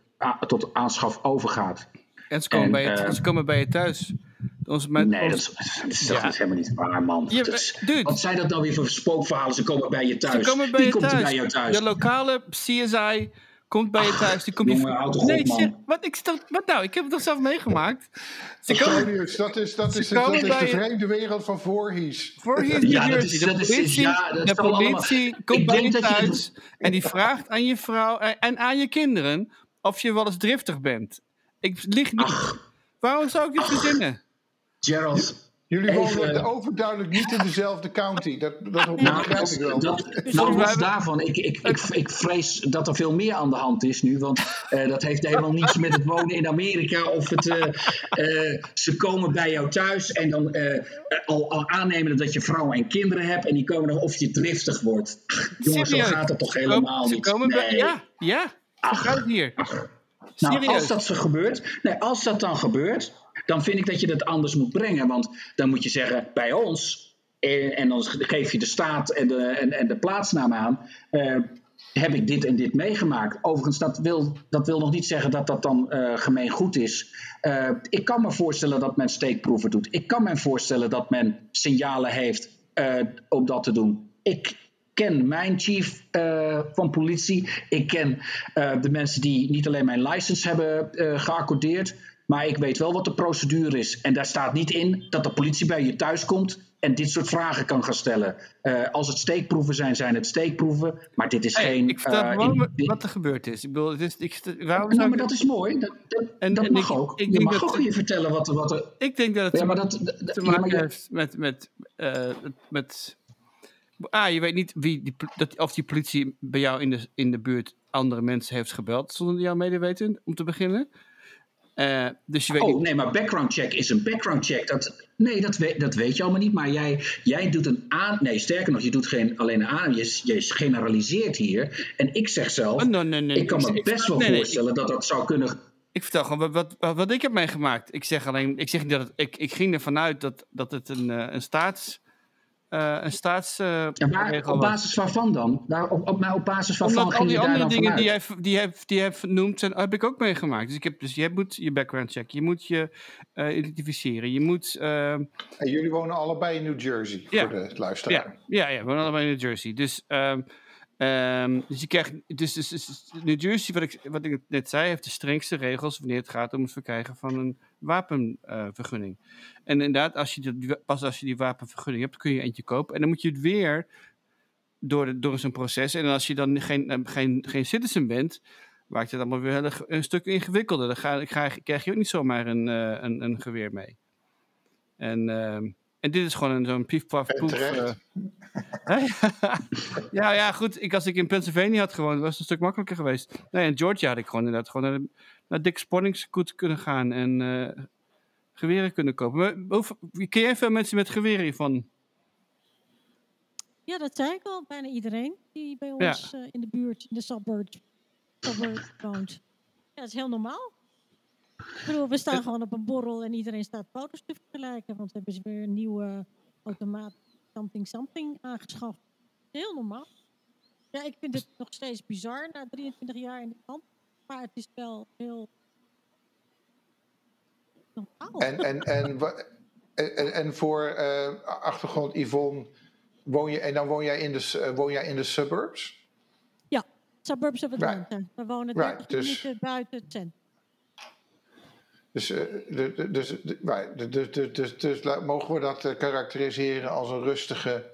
tot aanschaf overgaat. En ze komen, en, bij, je, ze komen bij je thuis. Onze, nee, dat is, *laughs* dat is, dat ja. is helemaal niet waar, man. Ja, is, wat zijn dat nou weer voor spookverhalen? Ze komen bij je thuis. Ze komen bij Wie je komt thuis. bij jou thuis? De lokale CSI komt bij je thuis. Die komt jongen, houd nee, op, man. wat, ik, wat nou? Ik heb het toch zelf meegemaakt? Ze komen, serieus, dat is, dat is, dat is de vreemde wereld van Voorhies. Voorhies, ja, dat is, de politie, ja, dat de politie komt bij je thuis je... en die vraagt aan je vrouw en aan je kinderen of je wel eens driftig bent. Ik lieg niet. Ach. Waarom zou ik dit verzinnen? Gerald, Jullie wonen overduidelijk niet in dezelfde county. Dat, dat nou, ik wel. Dat, nou, los daarvan. Ik, ik, ik, ik, vrees dat er veel meer aan de hand is nu. Want uh, dat heeft helemaal niets met het wonen in Amerika. Of het, uh, uh, ze komen bij jou thuis en dan al, al, aannemen dat je vrouwen en kinderen hebt. En die komen dan of je driftig wordt. Ach, jongens, zo gaat het toch helemaal niet. Komen nee. bij, ja, ja. Ach, gaat het hier. Ach. Nou, als dat zo gebeurt, nee, als dat dan gebeurt, dan vind ik dat je dat anders moet brengen. Want dan moet je zeggen, bij ons, en, en dan geef je de staat en de, en, en de plaatsnaam aan, uh, heb ik dit en dit meegemaakt. Overigens, dat wil, dat wil nog niet zeggen dat dat dan uh, gemeen goed is. Uh, ik kan me voorstellen dat men steekproeven doet. Ik kan me voorstellen dat men signalen heeft om dat te doen. Ik ken mijn chief van politie. Ik ken de mensen die niet alleen mijn license hebben geaccordeerd. Maar ik weet wel wat de procedure is. En daar staat niet in dat de politie bij je thuis komt en dit soort vragen kan gaan stellen. Uh, als het steekproeven zijn, zijn het steekproeven. Maar dit is hey, geen. Ik vertel uh, in, wat er gebeurd is. Ik bedoel, het is, ik, waarom maar dat is mooi. Dat, dat, en, dat en mag ik, ook. Ik je mag ook je vertellen wat, wat er. Ik denk dat het ja, maar dat, te maken ja, heeft met. met, uh, met Ah, je weet niet wie die, dat, of die politie bij jou in de, in de buurt andere mensen heeft gebeld zonder jou medeweten, om te beginnen. Uh, dus je weet oh, niet... nee, maar background check is een background check. Dat, nee, dat weet, dat weet je allemaal niet. Maar jij, jij doet een aan. Nee, sterker nog, je doet geen alleen een aan. Je, je generaliseert hier. En ik zeg zelf. Oh, no, no, no, ik kan me best wel voorstellen dat dat zou kunnen. Ik vertel gewoon wat, wat, wat, ik heb meegemaakt. Ik zeg alleen. Ik zeg niet dat het, ik, ik ging ervan uit dat, dat het een, uh, een staats uh, een staats. Uh, op basis waarvan dan? Daar, op, op, op basis waarvan Omdat al die andere dingen die hij, die, hij, die noemt, zijn, heb ik ook meegemaakt. Dus, ik heb, dus je moet je background checken, je moet je uh, identificeren, je moet. en jullie wonen allebei in New Jersey, ja, voor de luisteraar. Ja, ja, ja, we wonen allebei in New Jersey. Dus. Um, Um, dus je krijgt, dus, dus, dus, New Jersey, wat ik, wat ik net zei, heeft de strengste regels wanneer het gaat om het verkrijgen van een wapenvergunning. En inderdaad, als je pas als je die wapenvergunning hebt, kun je eentje kopen. En dan moet je het weer door, door zo'n proces. En als je dan geen, uh, geen, geen citizen bent, maakt het allemaal weer een stuk ingewikkelder. Dan ga, krijg je ook niet zomaar een, uh, een, een geweer mee. En En dit is gewoon een- zo'n pief paf En poef. eh. *laughs* ja, ja, goed. Ik, als ik in Pennsylvania had gewoond, was het een stuk makkelijker geweest. Nee, in Georgia had ik gewoon inderdaad gewoon naar, naar Dick Sporting's goed kunnen gaan en eh, geweren kunnen kopen. Maar, ken jij veel mensen met geweren hiervan? Ja, dat zei ik al. Bijna iedereen die bij Ja. ons eh, in de buurt, in de suburbs, suburb woont. Ja, dat is heel normaal. Ik bedoel, we staan gewoon op een borrel en iedereen staat foto's te vergelijken. Want hebben ze weer een nieuwe automaat something something aangeschaft. Heel normaal. Ja, ik vind het nog steeds bizar na 23 jaar in het land. Maar het is wel heel normaal. En, en, en, en, en- voor eh, achtergrond Yvonne, woon je, en dan woon jij in de, eh, woon jij in de suburbs? Suburbs of Right. Atlanta. We wonen Right, 30 dus- minuten buiten het centrum. Dus, eh, dus, dus, dus la- mogen we dat eh, karakteriseren als een rustige,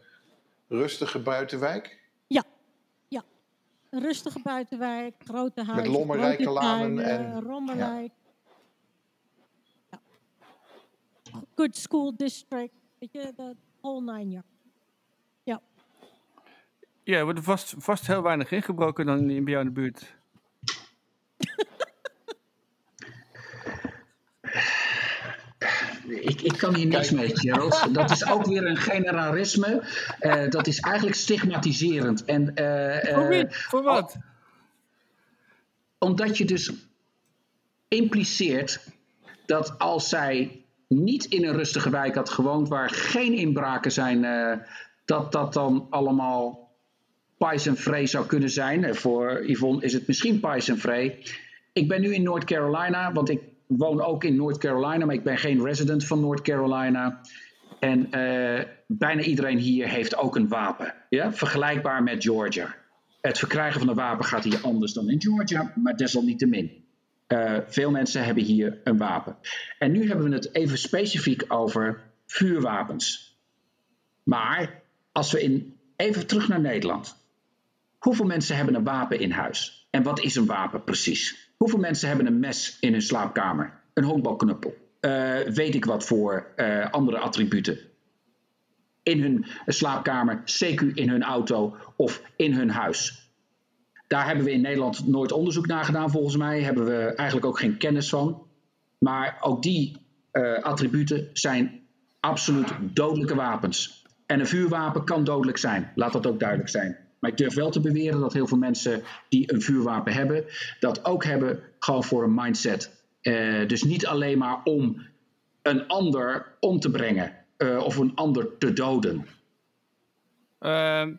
rustige buitenwijk? Een rustige buitenwijk, grote huizen, lommerrijke grote lanen tuinen, en- rommelrijk. Ja. Good school district, weet je, de whole nine yards. Ja, er wordt vast, vast heel weinig ingebroken dan in, bij jou in de buurt. Ik, ik kan hier niks mee, Gerald. Dat is ook weer een generalisme. Eh, dat is eigenlijk stigmatiserend. En, eh, Voor eh, wie? Voor wat? omdat je dus impliceert dat als zij niet in een rustige wijk had gewoond waar geen inbraken zijn, eh, dat dat dan allemaal en vree zou kunnen zijn. Eh, Voor Yvonne is het misschien en vree. Ik ben nu in North Carolina, want ik woon ook in North Carolina, maar ik ben geen resident van North Carolina. En eh, bijna iedereen hier heeft ook een wapen. Ja? Vergelijkbaar met Georgia. Het verkrijgen van een wapen gaat hier anders dan in Georgia, maar desalniettemin. Eh veel mensen hebben hier een wapen. En nu hebben we het even specifiek over vuurwapens. Maar als we in, even terug naar Nederland. Hoeveel mensen hebben een wapen in huis? En wat is een wapen precies? Hoeveel mensen hebben een mes in hun slaapkamer? Een honkbalknuppel? Eh, weet ik wat voor eh, andere attributen? In hun slaapkamer, CQ in hun auto of in hun huis. Daar hebben we in Nederland nooit onderzoek naar gedaan, volgens mij. Hebben we eigenlijk ook geen kennis van. Maar ook die eh, attributen zijn absoluut dodelijke wapens. En een vuurwapen kan dodelijk zijn, laat dat ook duidelijk zijn. Maar ik durf wel te beweren dat heel veel mensen die een vuurwapen hebben, dat ook hebben gewoon voor een mindset. Eh, dus niet alleen maar om een ander om te brengen eh, of een ander te doden. Ehm,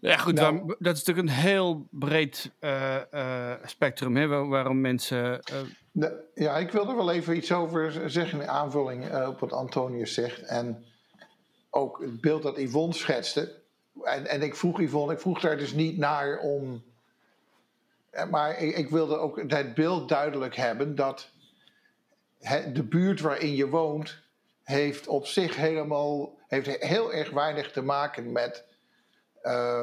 ja, goed, Nou. waarom- dat is natuurlijk een heel breed eh, eh, spectrum, hè, waar- waarom mensen... eh, De- ja, ik wil er wel even iets over zeggen in aanvulling eh, op wat Antonius zegt. En ook het beeld dat Yvonne schetste. En, en ik vroeg Yvonne, ik vroeg daar dus niet naar om. eh, Maar ik, ik wilde ook het beeld duidelijk hebben dat de buurt waarin je woont heeft op zich helemaal heeft heel erg weinig te maken met eh,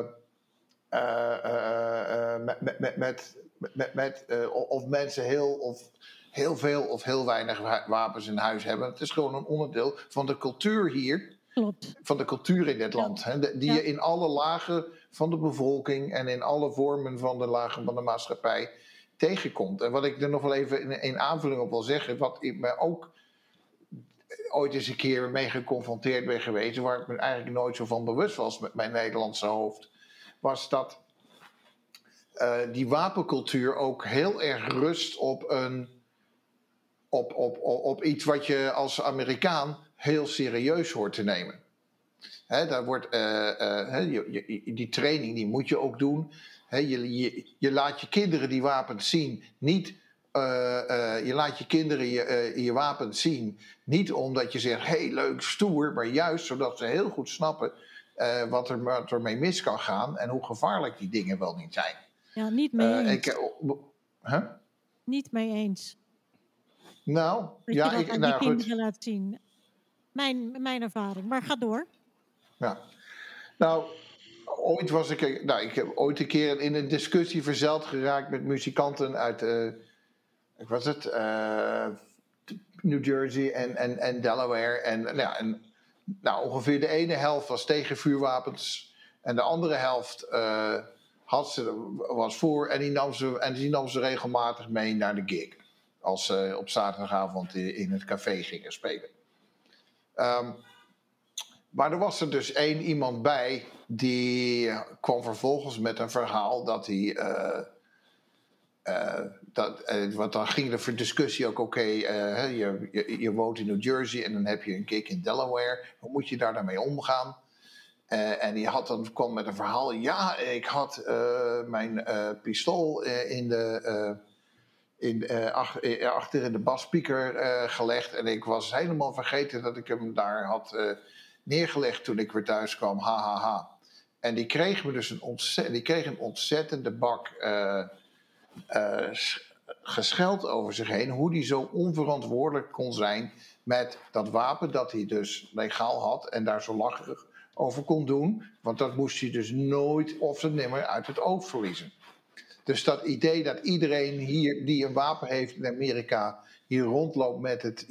eh, met, met, met, met, met, met, of mensen heel, of heel veel of heel weinig wa- wapens in huis hebben. Het is gewoon een onderdeel van de cultuur hier, Klopt. van de cultuur in dit land. Hè, die Ja. je in alle lagen van de bevolking en in alle vormen van de lagen van de maatschappij tegenkomt. En wat ik er nog wel even in, in aanvulling op wil zeggen, wat ik me ook ooit eens een keer mee geconfronteerd ben geweest, waar ik me eigenlijk nooit zo van bewust was met mijn Nederlandse hoofd, was dat eh, die wapencultuur ook heel erg rust op een. Op, op, op, op iets wat je als Amerikaan heel serieus hoort te nemen. Daar wordt, eh, eh, hè, je, je- die training die moet je ook doen. Je, je, je laat je kinderen die wapens zien. Niet, eh, je laat je kinderen je, je wapens zien. Niet omdat je zegt, hey, leuk, stoer. Maar juist zodat ze heel goed snappen wat, er, wat er mee mis kan gaan. En hoe gevaarlijk die dingen wel niet zijn. Ja, niet mee eens. ik, huh? Niet mee eens. Nou, Dat ja, je dat ik, aan nou die goed. kinderen laat zien. Mijn, mijn ervaring. Maar ga door. Ja. Nou, ooit was ik, nou, ik heb ooit een keer in een discussie verzeld geraakt met muzikanten uit, eh, ik was het, eh, New Jersey en, en, en Delaware. En, nou ja, en nou, ongeveer de ene helft was tegen vuurwapens en de andere helft uh, had ze, was voor en die, nam ze, en die nam ze regelmatig mee naar de gig. Als ze op zaterdagavond in het café gingen spelen. Um, maar er was er dus één iemand bij die kwam vervolgens met een verhaal dat hij. Uh, uh, dat, want dan ging voor discussie ook: oké, je, je, je, woont in New Jersey en dan heb je een gig in Delaware. Hoe moet je daar dan mee omgaan? en die had dan, kwam met een verhaal: ja, ik had mijn pistool in de. In, achter in de basspeaker gelegd en ik was helemaal vergeten dat ik hem daar had neergelegd toen ik weer thuis kwam. Ha, ha, ha. En die kreeg me dus een, die kreeg een ontzettende bak gescheld over zich heen. Hoe die zo onverantwoordelijk kon zijn met dat wapen dat hij dus legaal had. En daar zo lacherig over kon doen. Want dat moest hij dus nooit of nimmer uit het oog verliezen. Dus dat idee dat iedereen hier die een wapen heeft in Amerika hier rondloopt met het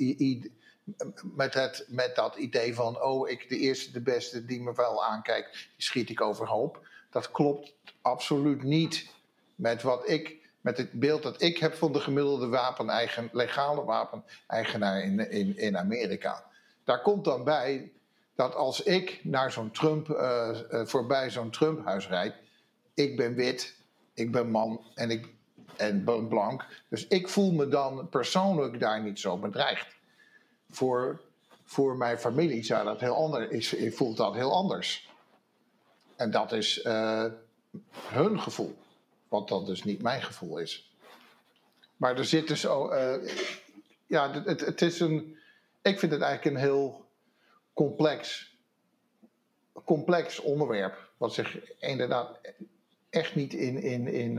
met, het, met dat idee van, oh, ik de eerste, de beste die me wel aankijkt, die schiet ik overhoop. Dat klopt absoluut niet met wat ik, met het beeld dat ik heb van de gemiddelde wapeneigen, legale wapeneigenaar in, in, in Amerika. Daar komt dan bij dat als ik naar zo'n Trump, uh, voorbij zo'n Trump-huis rijd, ik ben wit, ik ben man en ik en ben blank. Dus ik voel me dan persoonlijk daar niet zo bedreigd voor, voor mijn familie zou dat heel anders, is, voelt dat heel anders. En dat is uh, hun gevoel, wat dat dus niet mijn gevoel is. Maar er zit dus, oh, uh, ja, het, het is een, ik vind het eigenlijk een heel complex, complex onderwerp, wat zich inderdaad echt niet in, in, in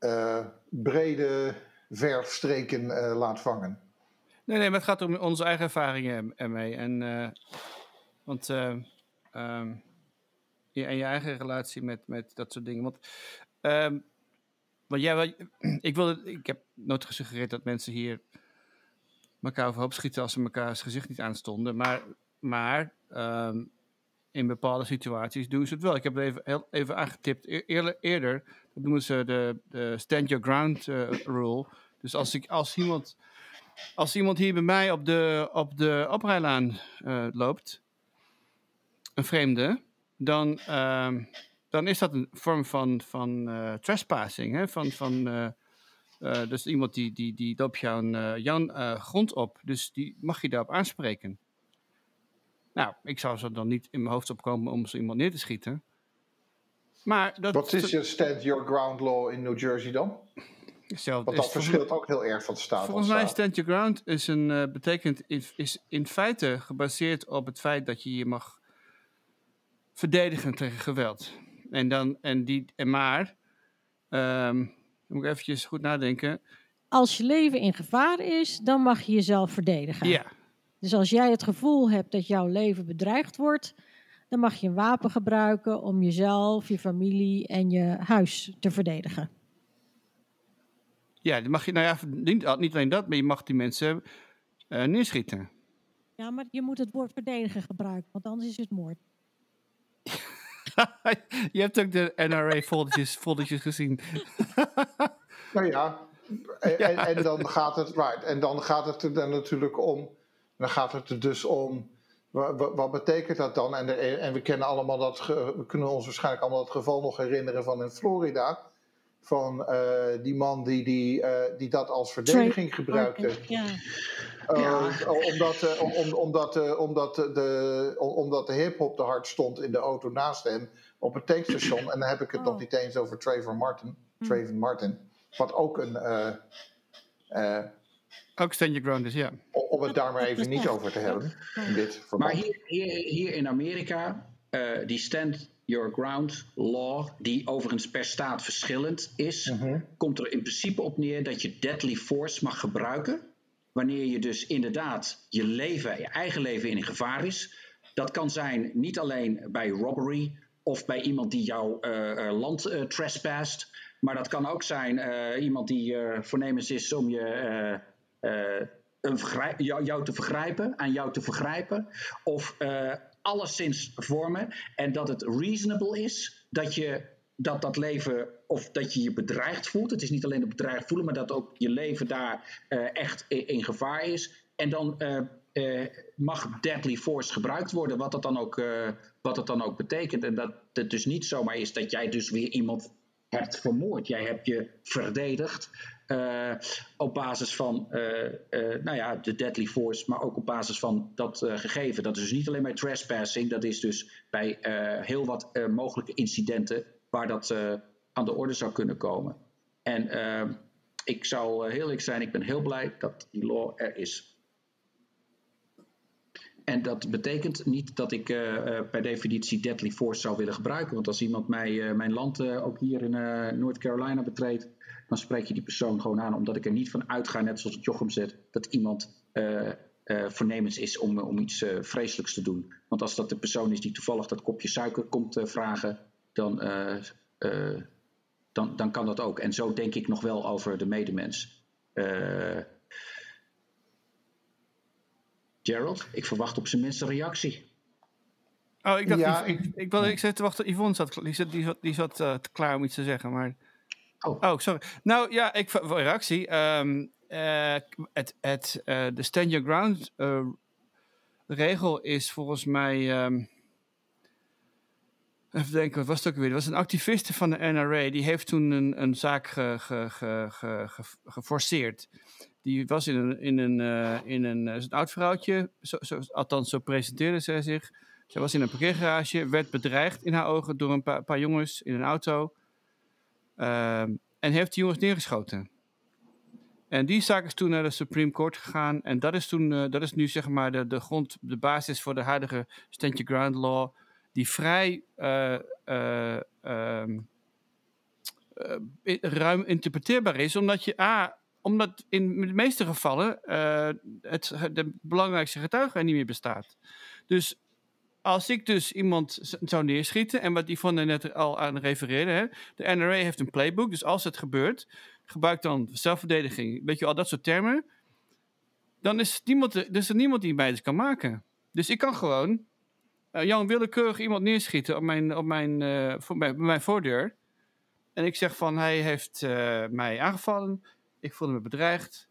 uh, brede verfstreken laat vangen. Nee, nee, maar het gaat om onze eigen ervaringen ermee. En, want, um, en je eigen relatie met, met dat soort dingen. Want, um, want jij, ik, wil, ik heb nooit gesuggereerd dat mensen hier elkaar overhoop schieten als ze elkaars gezicht niet aanstonden. Maar, maar um, in bepaalde situaties doen ze het wel. Ik heb het even, even aangetipt. E-, eerder, eerder dat noemen ze de, de stand your ground uh, rule. Dus als, ik, als iemand als iemand hier bij mij op de, op de oprijlaan uh, loopt, een vreemde, dan, uh, dan is dat een vorm van, van uh, trespassing. Hè? Van, van, dus iemand die, die, die loopt jouw, jouw grond op, dus die mag je daarop aanspreken. Nou, ik zou zo dan niet in mijn hoofd opkomen om zo iemand neer te schieten. Maar dat, Wat is je stand your ground law in New Jersey dan? Want dat verschilt ook heel erg van de staat. Volgens mij Stand Your Ground is een, uh, betekent, is in feite gebaseerd op het feit dat je je mag verdedigen tegen geweld. En dan, en die, en maar, um, moet ik eventjes goed nadenken. Als je leven in gevaar is, dan mag je jezelf verdedigen. Ja. Dus als jij het gevoel hebt dat jouw leven bedreigd wordt, dan mag je een wapen gebruiken om jezelf, je familie en je huis te verdedigen. Ja, dan mag je, nou ja, niet, niet alleen dat, maar je mag die mensen uh, neerschieten. Ja, maar je moet het woord verdedigen gebruiken, want anders is het moord. *laughs* je hebt ook de NRA-foldertjes foldertjes gezien. nou ja, *laughs* en, en, en, dan gaat het, right, en dan gaat het er dan natuurlijk om, dan gaat het er dus om, wat, wat betekent dat dan? En, de, en we kennen allemaal dat, we kunnen ons waarschijnlijk allemaal het geval nog herinneren van in Florida van uh, die man die, die, uh, die dat als verdediging gebruikte. Ja. Uh, ja. Omdat, om, omdat, omdat, de, omdat de hip-hop te hard stond in de auto naast hem op het tankstation. En dan heb ik het oh. nog niet eens over Trayvon Martin. Hm. Trayvon Martin. Wat ook een. Ook stand your ground is, ja. Om het daar maar even niet over te hebben. In dit maar hier, hier, hier in Amerika, die stand Your Ground Law, die overigens per staat verschillend is, mhm. komt er in principe op neer dat je deadly force mag gebruiken. Wanneer je dus inderdaad je leven, je eigen leven in gevaar is. Dat kan zijn niet alleen bij robbery of bij iemand die jouw uh, land uh, trespast. Maar dat kan ook zijn iemand die voornemens is om je een jou, jou, te vergrijpen, aan jou te vergrijpen, of uh, alleszins vormen. En dat het reasonable is dat je dat dat leven, of dat je je bedreigd voelt. Het is niet alleen het bedreigd voelen, maar dat ook je leven daar uh, echt in, gevaar is. En dan mag deadly force gebruikt worden, wat dat dan ook, wat dat dan ook betekent. En dat het dus niet zomaar is dat jij dus weer iemand hebt vermoord. Jij hebt je verdedigd uh, op basis van uh, uh, nou ja, de deadly force, maar ook op basis van dat gegeven. Dat is dus niet alleen bij trespassing, dat is dus bij heel wat mogelijke incidenten waar dat aan de orde zou kunnen komen. En ik zou heel eerlijk zijn, ik ben heel blij dat die law er is. En dat betekent niet dat ik per definitie deadly force zou willen gebruiken. Want als iemand mij, mijn land ook hier in North Carolina betreedt, dan spreek je die persoon gewoon aan. Omdat ik er niet van uitga, net zoals het Jochem zegt, dat iemand voornemens is om, om iets vreselijks te doen. Want als dat de persoon is die toevallig dat kopje suiker komt vragen, dan, dan, dan kan dat ook. En zo denk ik nog wel over de medemens. Gerald, ik verwacht op zijn minst een reactie. Oh, ik dacht, ja, ik, ik, ik, ik zat te wachten. Yvonne zat, die zat, die zat, die zat uh, klaar om iets te zeggen, maar... Oh. oh, sorry. Nou ja, ik reactie. Um, uh, het, het, uh, de stand your ground regel is volgens mij... Um, even denken, wat was het ook weer? Er was een activiste van de NRA, die heeft toen een, een zaak ge, ge, ge, geforceerd. Die was in een, in een, in een, een oud vrouwtje, zo, zo, althans zo presenteerde zij zich. Zij was in een parkeergarage, werd bedreigd in haar ogen door een paar, paar jongens in een auto. Uh, en heeft die jongens neergeschoten. En die zaak is toen naar de Supreme Court gegaan. En dat is, toen, uh, dat is nu zeg maar de, de grond, de basis voor de huidige Stand Your Ground Law. Die vrij ehm, ruim interpreteerbaar is. Omdat je A, omdat in de meeste gevallen het, de belangrijkste getuige er niet meer bestaat. Dus als ik dus iemand zou neerschieten, en wat Yvonne net al aan refereerde, hè, de NRA heeft een playbook, dus als het gebeurt, gebruik dan zelfverdediging, weet je al dat soort termen, dan is, niemand, dus er niemand die mij dus kan maken. Dus ik kan gewoon uh, Jan willekeurig iemand neerschieten op mijn, op mijn, uh, voor mijn, voordeur. En ik zeg van hij heeft uh, mij aangevallen. Ik voelde me bedreigd.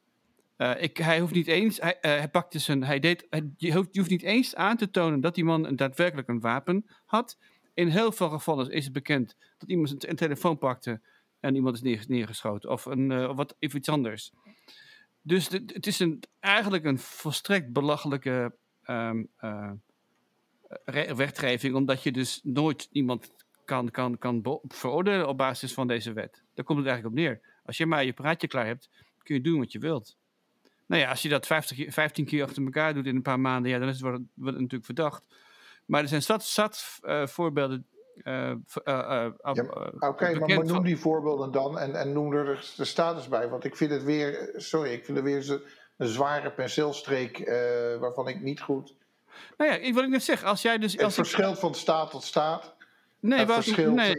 Uh, ik, hij hoeft niet eens, hij, uh, hij pakte zijn, hij deed, je, hoeft, niet eens aan te tonen dat die man daadwerkelijk een wapen had. In heel veel gevallen is het bekend dat iemand een, een telefoon pakte en iemand is neer, neergeschoten of, een, uh, wat, iets anders. Dus het is een, eigenlijk een volstrekt belachelijke um, wetgeving, omdat je dus nooit iemand kan, kan, kan veroordelen op basis van deze wet. Daar komt het eigenlijk op neer. Als je maar je praatje klaar hebt, kun je doen wat je wilt. Nou ja, als je dat 50, 15 keer achter elkaar doet in een paar maanden, ja, dan is het, wordt, het natuurlijk verdacht. Maar er zijn zat, zat uh, voorbeelden. Uh, uh, Oké, okay, maar, maar, noem die voorbeelden dan en, en noem er de status bij. Want ik vind het weer, sorry, ik vind het weer een, zware penseelstreek waarvan ik niet goed. Nou ja, wil ik net zeggen, als jij dus. Het verschilt ik... van staat tot staat. Nee, waar het, nee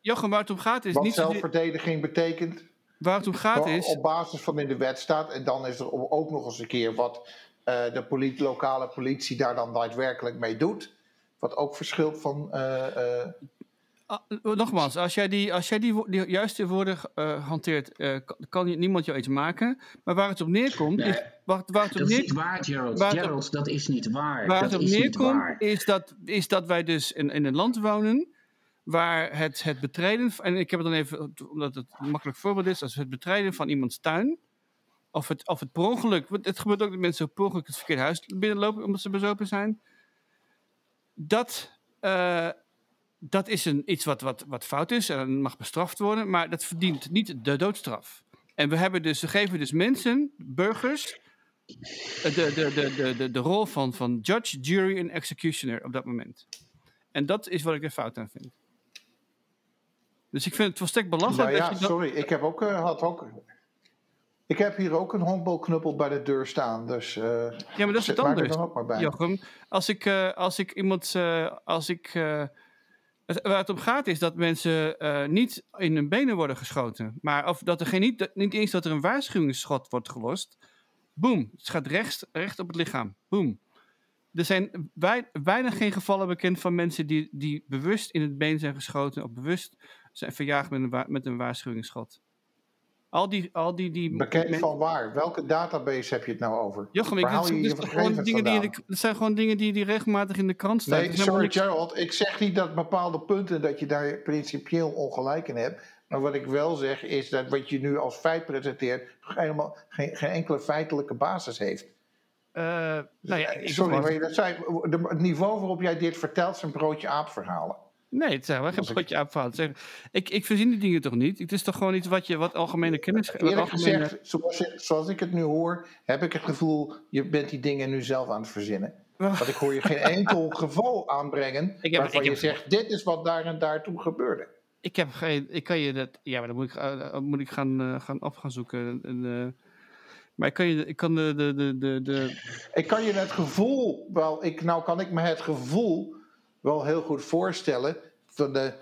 Jochem, waar het om gaat is. Wat niet zelfverdediging betekent. Waar het om gaat is. Op basis van in de wet staat. En dan is er ook nog eens een keer wat uh, de politie, lokale politie daar dan daadwerkelijk mee doet. Wat ook verschilt van. Uh, uh... Ah, nogmaals, als jij die, als jij die, die juiste woorden hanteert, kan, kan, niemand jou iets maken. Maar waar het op neerkomt. Nee, is, waar, waar het op dat neer... is niet waar, Gerald. Waar Gerald, op, dat is niet waar. Waar dat het op neerkomt, is dat, is dat wij dus in, in een land wonen waar het, het betreden, en ik heb het dan even, omdat het een makkelijk voorbeeld is, als het betreden van iemands tuin, of het, of het per ongeluk, het gebeurt ook dat mensen per ongeluk het verkeerde huis binnenlopen omdat ze bezopen zijn, dat, uh, dat is een, iets wat, wat, wat fout is en mag bestraft worden, maar dat verdient niet de doodstraf. En we, hebben dus, we geven dus mensen, burgers, de, de, de, de, de, de rol van, van judge, jury en executioner op dat moment. En dat is wat ik er fout aan vind. Dus ik vind het volstrekt belachelijk. Nou ja, dat je sorry, ik heb ook, uh, had ook. Ik heb hier ook een honkbalknuppel bij de deur staan. Dus, uh, ja, maar dat is het anders. Dan ook maar bij. Jochem, als ik, uh, als ik iemand. als ik, waar het om gaat is dat mensen niet in hun benen worden geschoten. Maar of dat er geen, niet, niet eens dat er een waarschuwingsschot wordt gelost. Boom. Het gaat rechts, recht op het lichaam. Boom. Er zijn weinig geen gevallen bekend van mensen die, die bewust in het been zijn geschoten of bewust zijn verjaagd met een, met een waarschuwingsschot. Al die, al die, die Bekend van waar? Welke database heb je het nou over? Jochem, ik, dit, dit, dit, gewoon dingen die de, het zijn gewoon dingen die, die regelmatig in de krant staan. Nee, sorry Gerald, ik zeg niet dat bepaalde punten dat je daar principieel ongelijk in hebt. Maar wat ik wel zeg is dat wat je nu als feit presenteert helemaal geen, geen enkele feitelijke basis heeft. Uh, nou ja, sorry, maar dat zei, de, het niveau waarop jij dit vertelt zijn broodje aapverhalen. Nee, het zijn wel geen broodje aapverhalen. Ik, ik verzin die dingen toch niet? Het is toch gewoon iets wat je wat algemene kennis... Wat Eerlijk algemene... gezegd, zoals, zoals ik het nu hoor, heb ik het gevoel... je bent die dingen nu zelf aan het verzinnen. *laughs* Want ik hoor je geen enkel geval aanbrengen... Ik heb, waarvan ik je heb... zegt, dit is wat daar en daartoe gebeurde. Ik heb geen... Ik kan je dat... Ja, maar dan moet ik, uh, moet ik gaan, uh, gaan op gaan zoeken. En, uh, maar ik kan, je, ik kan de, de, de, de, de... Ik kan je het gevoel... Wel, ik, nou kan ik me het gevoel wel heel goed voorstellen... van de,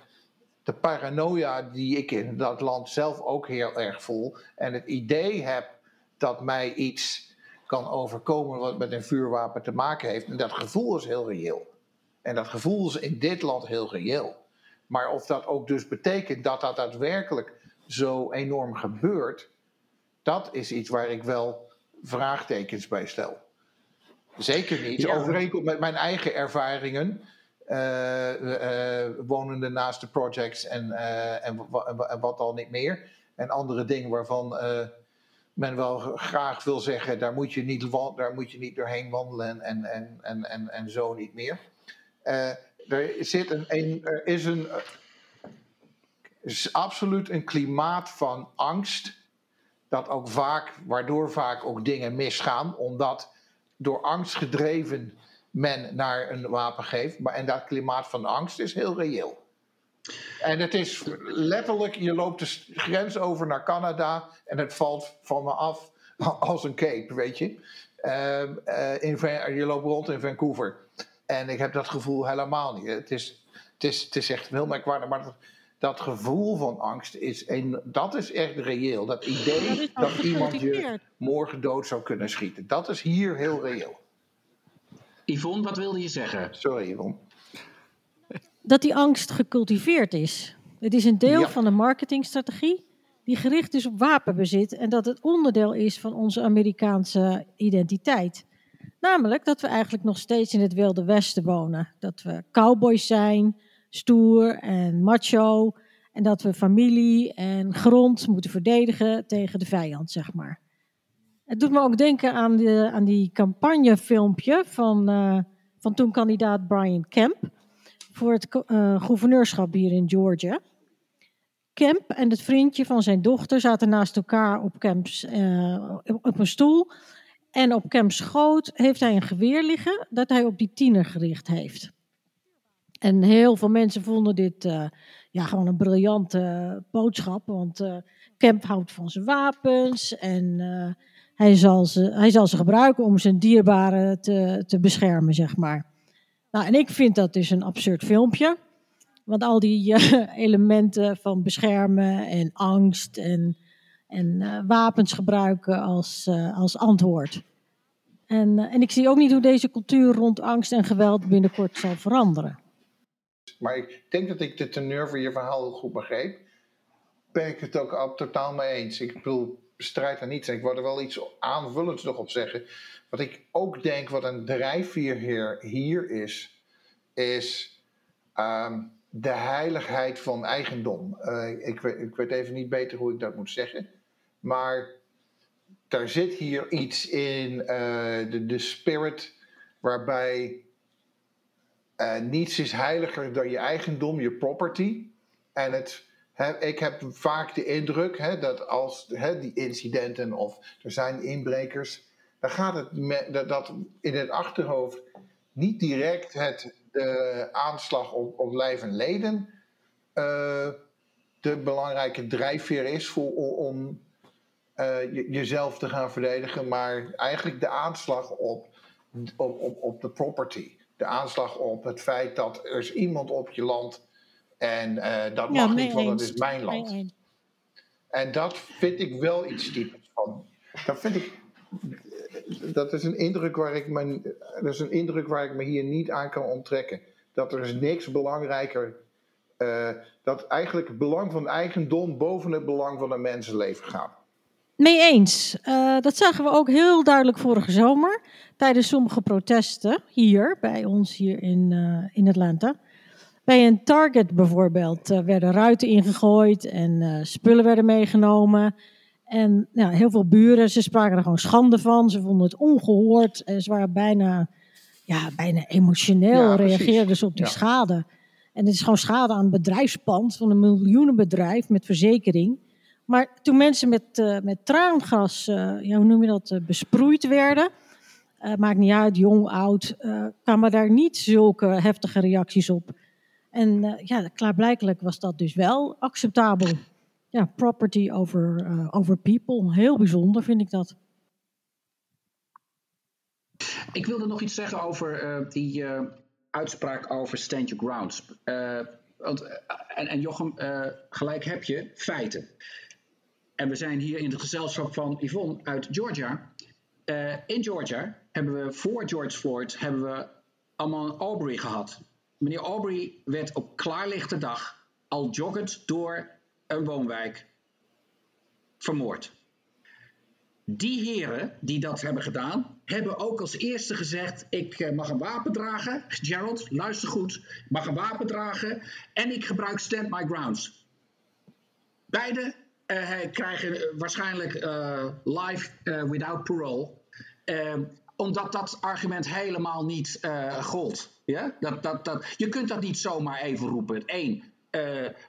de paranoia die ik in dat land zelf ook heel erg voel. En het idee heb dat mij iets kan overkomen wat met een vuurwapen te maken heeft. En dat gevoel is heel reëel. En dat gevoel is in dit land heel reëel. Maar of dat ook dus betekent dat dat daadwerkelijk zo enorm gebeurt, dat is iets waar ik wel vraagtekens bij stel. Zeker niet. Ja. Overeenkomt met mijn eigen ervaringen. Uh, uh, wonende naast de projects en, uh, en, wat al niet meer. En andere dingen waarvan men wel graag wil zeggen: daar moet je niet, daar moet je niet doorheen wandelen en, en, en, en, zo niet meer. er, zit een, een, is een. is absoluut een klimaat van angst. Dat ook vaak, waardoor vaak ook dingen misgaan, omdat door angst gedreven men naar een wapen geeft. Maar, en dat klimaat van angst is heel reëel. En het is letterlijk, je loopt de grens over naar Canada en het valt van me af *laughs* als een cape, weet je. Uh, uh, in, je loopt rond in Vancouver. En ik heb dat gevoel helemaal niet. Het is, het is, het is echt heel merkwaardig, maar dat, dat gevoel van angst is, een, dat is echt reëel. Dat idee ja, dat iemand je morgen dood zou kunnen schieten. Dat is hier heel reëel. Yvonne, wat wilde je zeggen? Sorry, Yvonne. Dat die angst gecultiveerd is. Het is een deel ja. van de marketingstrategie die gericht is op wapenbezit en dat het onderdeel is van onze Amerikaanse identiteit. Namelijk dat we eigenlijk nog steeds in het Wilde Westen wonen. Dat we cowboys zijn, stoer en macho. En dat we familie en grond moeten verdedigen tegen de vijand, zeg maar. Het doet me ook denken aan, de, aan die campagnefilmpje van, uh, van toen kandidaat Brian Kemp voor het uh, gouverneurschap hier in Georgia. Kemp en het vriendje van zijn dochter zaten naast elkaar op, Kemps, uh, op een stoel. En op Kemps schoot heeft hij een geweer liggen dat hij op die tiener gericht heeft. En heel veel mensen vonden dit ja, gewoon een briljante boodschap. Want Kemp houdt van zijn wapens en hij zal ze, hij zal ze gebruiken om zijn dierbaren te, te beschermen, zeg maar. Nou, en ik vind dat dus een absurd filmpje. Want al die uh, *laughs* elementen van beschermen en angst en, en uh, wapens gebruiken als, uh, als antwoord. En, en ik zie ook niet hoe deze cultuur rond angst en geweld binnenkort zal veranderen. Maar ik denk dat ik de teneur van je verhaal goed begreep. Ben ik het ook al totaal mee eens. Ik bedoel, bestrijd daar niets. Ik wil er wel iets aanvullends nog op zeggen. Wat ik ook denk wat een drijfveer hier, hier is, is um, de heiligheid van eigendom. Uh, ik, weet, ik weet even niet beter hoe ik dat moet zeggen. Maar daar zit hier iets in uh, de, de spirit waarbij uh, niets is heiliger dan je eigendom, je property. En het ik heb vaak de indruk dat als die incidenten of er zijn inbrekers, dan gaat het dat, in het achterhoofd niet direct het, de aanslag op, op lijf en leden uh, de belangrijke drijfveer is voor, om je, jezelf te gaan verdedigen, maar eigenlijk de aanslag op, op, op, op de property. De aanslag op het feit dat er is iemand op je land en uh, dat ja, mag niet, want het is mijn land. En dat vind ik wel iets typisch van. Dat vind ik. dat is een indruk waar ik me, dat is een indruk waar ik me hier niet aan kan onttrekken. Dat er is niks belangrijker. Uh, dat eigenlijk het belang van eigendom boven het belang van een mensenleven gaat. Mee eens. Uh, dat zagen we ook heel duidelijk vorige zomer tijdens sommige protesten hier bij ons hier in, uh, in Atlanta. Bij een Target bijvoorbeeld uh, werden ruiten ingegooid en spullen werden meegenomen. En heel veel buren, ze spraken er gewoon schande van. Ze vonden het ongehoord. En ze waren bijna, ja, bijna emotioneel, ja, reageerden ze op die ja. schade. En het is gewoon schade aan het bedrijfspand van een miljoenenbedrijf met verzekering. Maar toen mensen met, uh, met traangas, uh, ja, hoe noem je dat, uh, besproeid werden, maakt niet uit, jong, oud, kwamen daar niet zulke heftige reacties op. En ja, klaarblijkelijk was dat dus wel acceptabel. Ja, property over, over people. Heel bijzonder vind ik dat. Ik wilde nog iets zeggen over die uitspraak over stand your grounds. want, en, en Jochem, gelijk heb je feiten. En we zijn hier in het gezelschap van Yvonne uit Georgia. In Georgia hebben we voor George Floyd hebben we Aubrey gehad. Meneer Aubrey werd op klaarlichte dag al joggend door een woonwijk vermoord. Die heren die dat hebben gedaan, hebben ook als eerste gezegd: Ik mag een wapen dragen. Gerald, luister goed. Ik mag een wapen dragen en ik gebruik Stand My Grounds. Beide uh, krijgen waarschijnlijk uh, life without parole. Ehm, omdat dat argument helemaal niet gold. Ja? Dat, dat, dat, je kunt dat niet zomaar even roepen. Eén,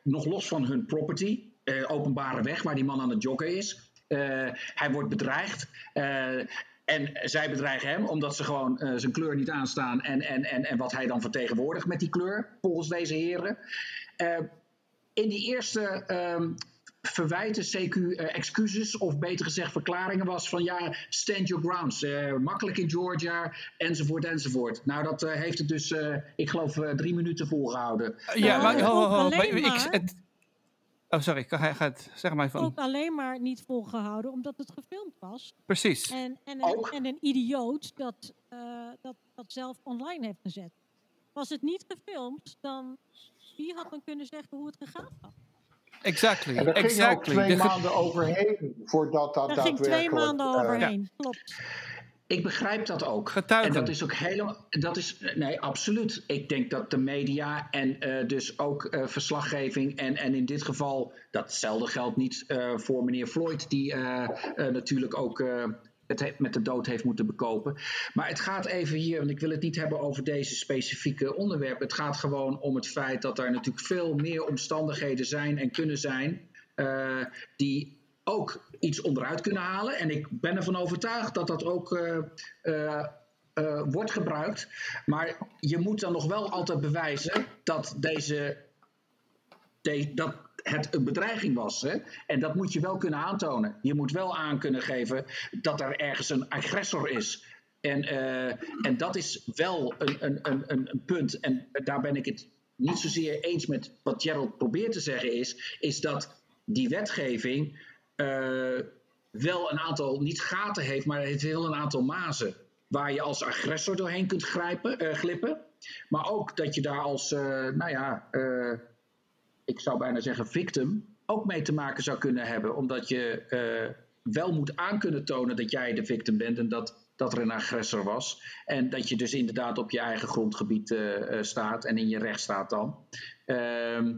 nog los van hun property, openbare weg waar die man aan het joggen is. hij wordt bedreigd. En zij bedreigen hem omdat ze gewoon zijn kleur niet aanstaan en, en, en, en wat hij dan vertegenwoordigt met die kleur, volgens deze heren. in die eerste um, verwijten, CQ, uh, excuses of beter gezegd verklaringen was van ja, stand your grounds. Uh, makkelijk in Georgia, enzovoort, enzovoort. Nou, dat uh, heeft het dus, ik geloof, drie minuten volgehouden. ja, maar, ho, ho, ho, maar ik, het, Oh, sorry, ga, ga het, zeg maar van. Ook alleen maar niet volgehouden omdat het gefilmd was. Precies. En, en, een, en een idioot dat, dat dat zelf online heeft gezet. Was het niet gefilmd, dan wie had dan kunnen zeggen hoe het gegaan was? Exactly. En er exactly. ging ook twee De maanden overheen voordat dat Er daadwerkelijk... ging twee maanden uh, overheen, klopt. Ik begrijp dat ook. Getuigen. En dat is ook helemaal. Dat is, nee, absoluut. Ik denk dat de media en uh, dus ook uh, verslaggeving. En, en in dit geval. Datzelfde geldt niet uh, voor meneer Floyd, die natuurlijk ook het met de dood heeft moeten bekopen. Maar het gaat even hier, want ik wil het niet hebben over deze specifieke onderwerpen. Het gaat gewoon om het feit dat er natuurlijk veel meer omstandigheden zijn en kunnen zijn. Uh, die ook iets onderuit kunnen halen. En ik ben ervan overtuigd dat dat ook uh, uh, wordt gebruikt. Maar je moet dan nog wel altijd bewijzen dat deze. Dat het een bedreiging was. Hè? En dat moet je wel kunnen aantonen. Je moet wel aan kunnen geven dat er ergens een agressor is. En, en dat is wel een, een, een, een punt. En daar ben ik het niet zozeer eens met wat Gerald probeert te zeggen, is, is dat die wetgeving uh, wel een aantal, niet gaten heeft, maar het heeft heel een aantal mazen. Waar je als agressor doorheen kunt grijpen, uh, glippen. Maar ook dat je daar als, nou ja, ik zou bijna zeggen victim, ook mee te maken zou kunnen hebben. Omdat je wel moet aan kunnen tonen dat jij de victim bent en dat, dat er een agressor was. En dat je dus inderdaad op je eigen grondgebied staat en in je recht staat dan. Ehm,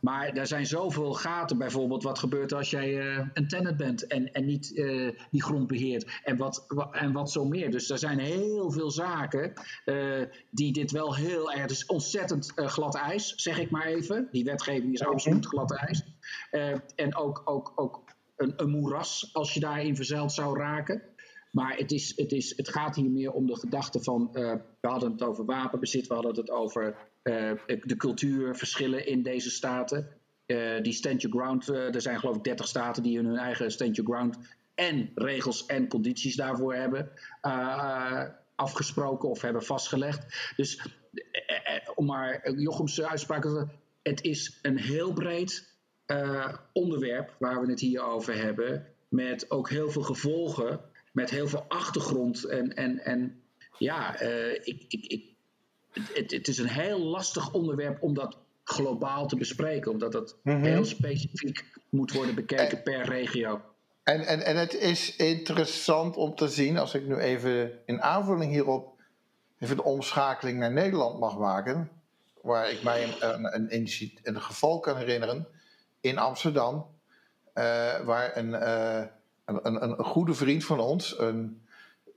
maar er zijn zoveel gaten, bijvoorbeeld wat gebeurt als jij uh, een tenant bent en, en niet uh, die grond beheert en wat, en wat zo meer. Dus er zijn heel veel zaken uh, die dit wel heel erg, het is ontzettend glad ijs, zeg ik maar even. Die wetgeving is absoluut glad ijs. en ook, ook, ook een, een moeras als je daarin verzeild zou raken. Maar het, is, het, is, het gaat hier meer om de gedachte van, uh, we hadden het over wapenbezit, we hadden het over de cultuurverschillen in deze staten. Uh, die stand your ground, er zijn geloof ik 30 staten die hun eigen stand your ground en regels en condities daarvoor hebben afgesproken of hebben vastgelegd. Dus om maar Jochems uitspraak te het is een heel breed onderwerp waar we het hier over hebben, met ook heel veel gevolgen met heel veel achtergrond. En, en, en ja, eh, ik, ik, het, het is een heel lastig onderwerp om dat globaal te bespreken, omdat dat Mhm. heel specifiek moet worden bekeken per regio. En, en, en het is interessant om te zien, als ik nu even in aanvulling hierop even de omschakeling naar Nederland mag maken, waar ik mij een, een, een, een geval kan herinneren in Amsterdam, eh, waar een, eh, een, een, een goede vriend van ons, een,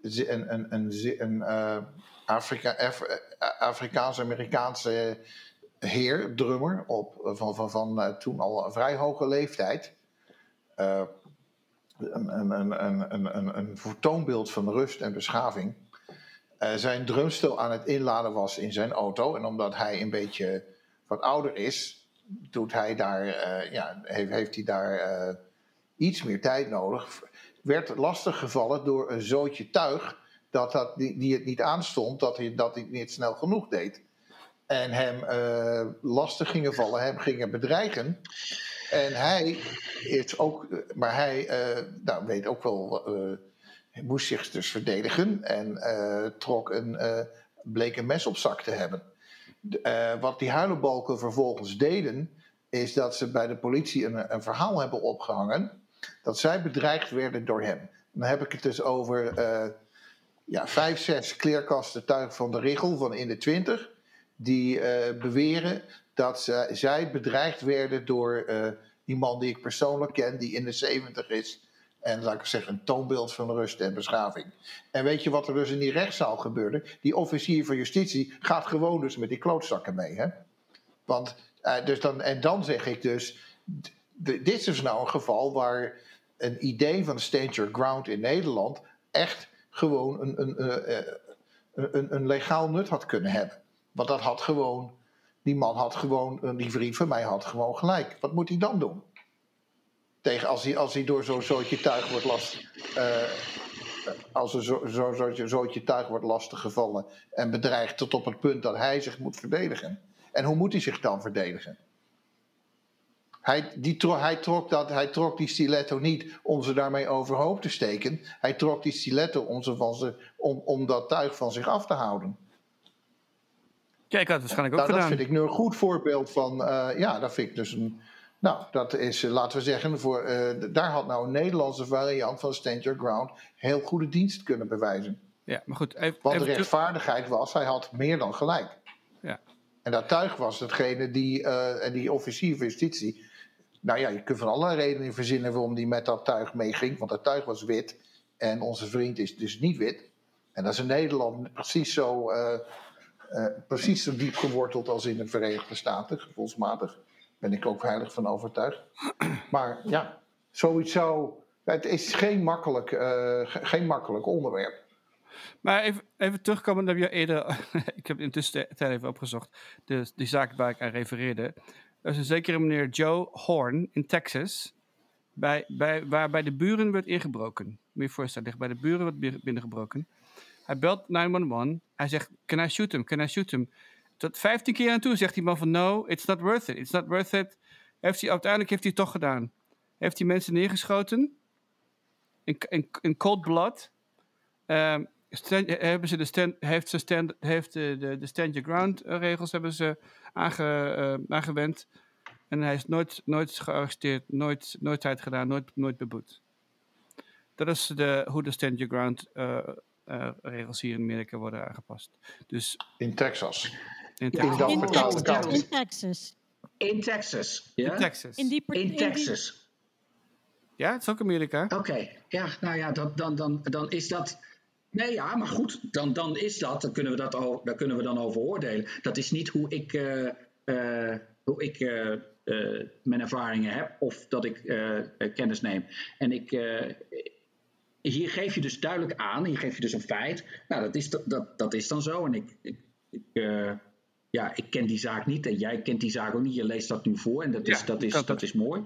een, een, een, een eh, Afrika, Af- eh, Afrikaans-Amerikaanse heer, drummer, op, van, van, van eh, toen al een vrij hoge leeftijd. eh, een, een, een, een, een, een, vertoonbeeld van rust en beschaving. eh, zijn drumstel aan het inladen was in zijn auto. En omdat hij een beetje wat ouder is, doet hij daar, eh, ja, heeft, heeft hij daar eh, iets meer tijd nodig. Werd lastig gevallen door een zootje tuig dat, dat, die, die het niet aanstond, dat hij, dat hij niet snel genoeg deed. En hem eh, lastig gingen vallen, hem gingen bedreigen. En hij is ook, maar hij eh, nou, weet ook wel, hij moest zich dus verdedigen en trok een, bleek een mes op zak te hebben. Wat die huilenbalken vervolgens deden, is dat ze bij de politie een, een verhaal hebben opgehangen dat zij bedreigd werden door hem. Dan heb ik het dus over ja, vijf, zes kleerkasten tuig van de Richel van in de twintig, die eh, beweren dat ze, zij bedreigd werden door eh, die man die ik persoonlijk ken, die in de 70 is. En laat ik zeggen, een toonbeeld van rust en beschaving. En weet je wat er dus in die rechtszaal gebeurde? Die officier van justitie gaat gewoon dus met die klootzakken mee. Hè? Want, eh, dus dan, en dan zeg ik dus, dit is nou een geval waar een idee van stand your ground in Nederland echt gewoon een, een, eh, eh, een, een legaal nut had kunnen hebben. Want dat had gewoon, die man had gewoon, eh, die vriend van mij had gewoon gelijk. Wat moet hij dan doen? Tegen als hij, als hij door zo'n zootje tuig wordt last, als zo'n zo, zo, zo, zootje tuig wordt lastiggevallen en bedreigd tot op het punt dat hij zich moet verdedigen. En hoe moet hij zich dan verdedigen? Hij, die tro- hij, trok dat, hij trok die stiletto niet om ze daarmee overhoop te steken. Hij trok die stiletto om, ze van ze, om, om dat tuig van zich af te houden. Ja, ik had het waarschijnlijk ook Nou, dat gedaan. vind ik nu een goed voorbeeld van. eh, ja, dat vind ik dus een. Nou, dat is, eh, laten we zeggen, voor, eh, daar had nou een Nederlandse variant van Stand Your Ground heel goede dienst kunnen bewijzen. Ja, maar goed. Even, Want de rechtvaardigheid was, hij had meer dan gelijk. Ja. En dat tuig was hetgene die, en die officier van justitie. Nou ja, je kunt van allerlei redenen verzinnen waarom die met dat tuig meeging. Want dat tuig was wit en onze vriend is dus niet wit. En dat is in Nederland precies zo, eh, eh, precies zo diep geworteld als in de Verenigde Staten, gevoelsmatig. Ben ik ook heilig van overtuigd. Maar ja, zoiets zo. Het is geen makkelijk, eh, ge- geen makkelijk onderwerp. Maar even, even terugkomen naar je eerder. *laughs* ik heb intussen tijd even opgezocht. De, die zaak waar ik aan refereerde. Er is een zekere meneer Joe Horn in Texas. Bij, bij, waar bij de buren werd ingebroken. Moet je voorstellen, bij de buren bi- binnengebroken. Hij belt 911. Hij zegt: Can I shoot him? Can I shoot him? Tot 15 keer aan toe zegt die man van: No, it's not worth it. It's not worth it. Uiteindelijk heeft hij het toch gedaan. Heeft hij mensen neergeschoten. In, cold blood. Ehm, stand- hebben ze de stand, heeft ze stand, heeft de, de, de stand your ground eh, regels hebben ze aange, eh, aangewend. En hij is nooit, nooit gearresteerd, nooit, nooit tijd gedaan, nooit, nooit beboet. Dat is de, hoe de stand your ground eh, eh, regels hier in Amerika worden aangepast. Dus In Texas. in, Ja, Texas, In dat In vertaalde Texas. kant. In Texas. In Texas. Ja? in Texas. In die, In Texas. Ja, het is ook Amerika. Oké, ja, nou ja, dat, dan, dan, dan is dat. Nee, ja, maar goed, dan, dan is dat, dan kunnen we dat o- daar kunnen we dan over oordelen. Dat is niet hoe ik, eh, eh, hoe ik eh, mijn ervaringen heb of dat ik kennis neem. En ik, eh, hier geef je dus duidelijk aan, hier geef je dus een feit. Nou, dat is, dat, dat, dat is dan zo. En ik, ik, ik, eh, ja, ik ken die zaak niet en jij kent die zaak ook niet. Je leest dat nu voor en dat is, Ja, dat is, dat toch. is mooi.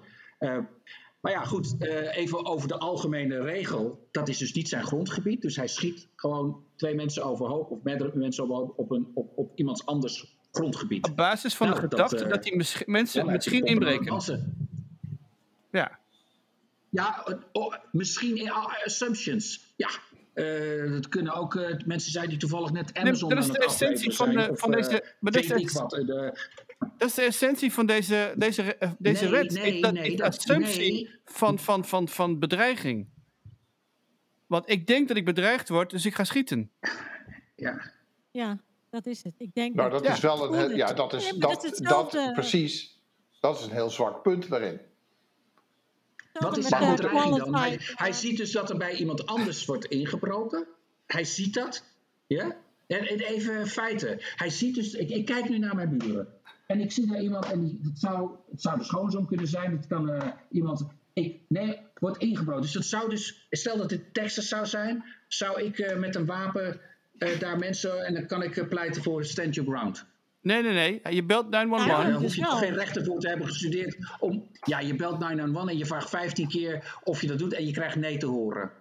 Maar ja, goed, eh, even over de algemene regel. Dat is dus niet zijn grondgebied. Dus hij schiet gewoon twee mensen overhoop of meerdere mensen overhoop op, een, op, op iemands anders grondgebied. Op basis van Nou, de dat, gedachte dat, eh, hij misschien, mensen Ja, misschien inbreken. Ja. Ja, oh, misschien assumptions. Ja, uh, dat kunnen ook uh, mensen zijn die toevallig net Amazon nee, dat is de essentie van, de, van deze. Maar. De, dat is de essentie van deze, deze, deze nee, wet. Nee, dat nee, is dat, assumptie nee. van, van, van, van bedreiging. Want ik denk dat ik bedreigd word, dus ik ga schieten. Ja. Ja, dat is het. Ik denk nou, dat, dat is wel een. Ja, dat is. Nee, dat, dat, is dat, precies. Dat is een heel zwak punt daarin. Wat is zijn bedreiging dan? Hij, hij, ziet dus dat er bij iemand anders wordt ingebroken. Hij ziet dat. Ja? En, en even feiten. Hij ziet dus. Ik, ik, kijk nu naar mijn buren. En ik zie daar iemand. En die, het, zou, het zou de schoonzoon kunnen zijn. Het kan uh, iemand. Ik, nee, wordt ingebroken. Dus dat zou dus. Stel dat dit Texas zou zijn. Zou ik uh, met een wapen uh, daar mensen. En dan kan ik pleiten voor stand your ground. Nee, nee, nee. Je belt 911. Ja, daar hoef je toch geen rechten voor te hebben gestudeerd. Om, ja, je belt 911 en je vraagt 15 keer of je dat doet en je krijgt nee te horen.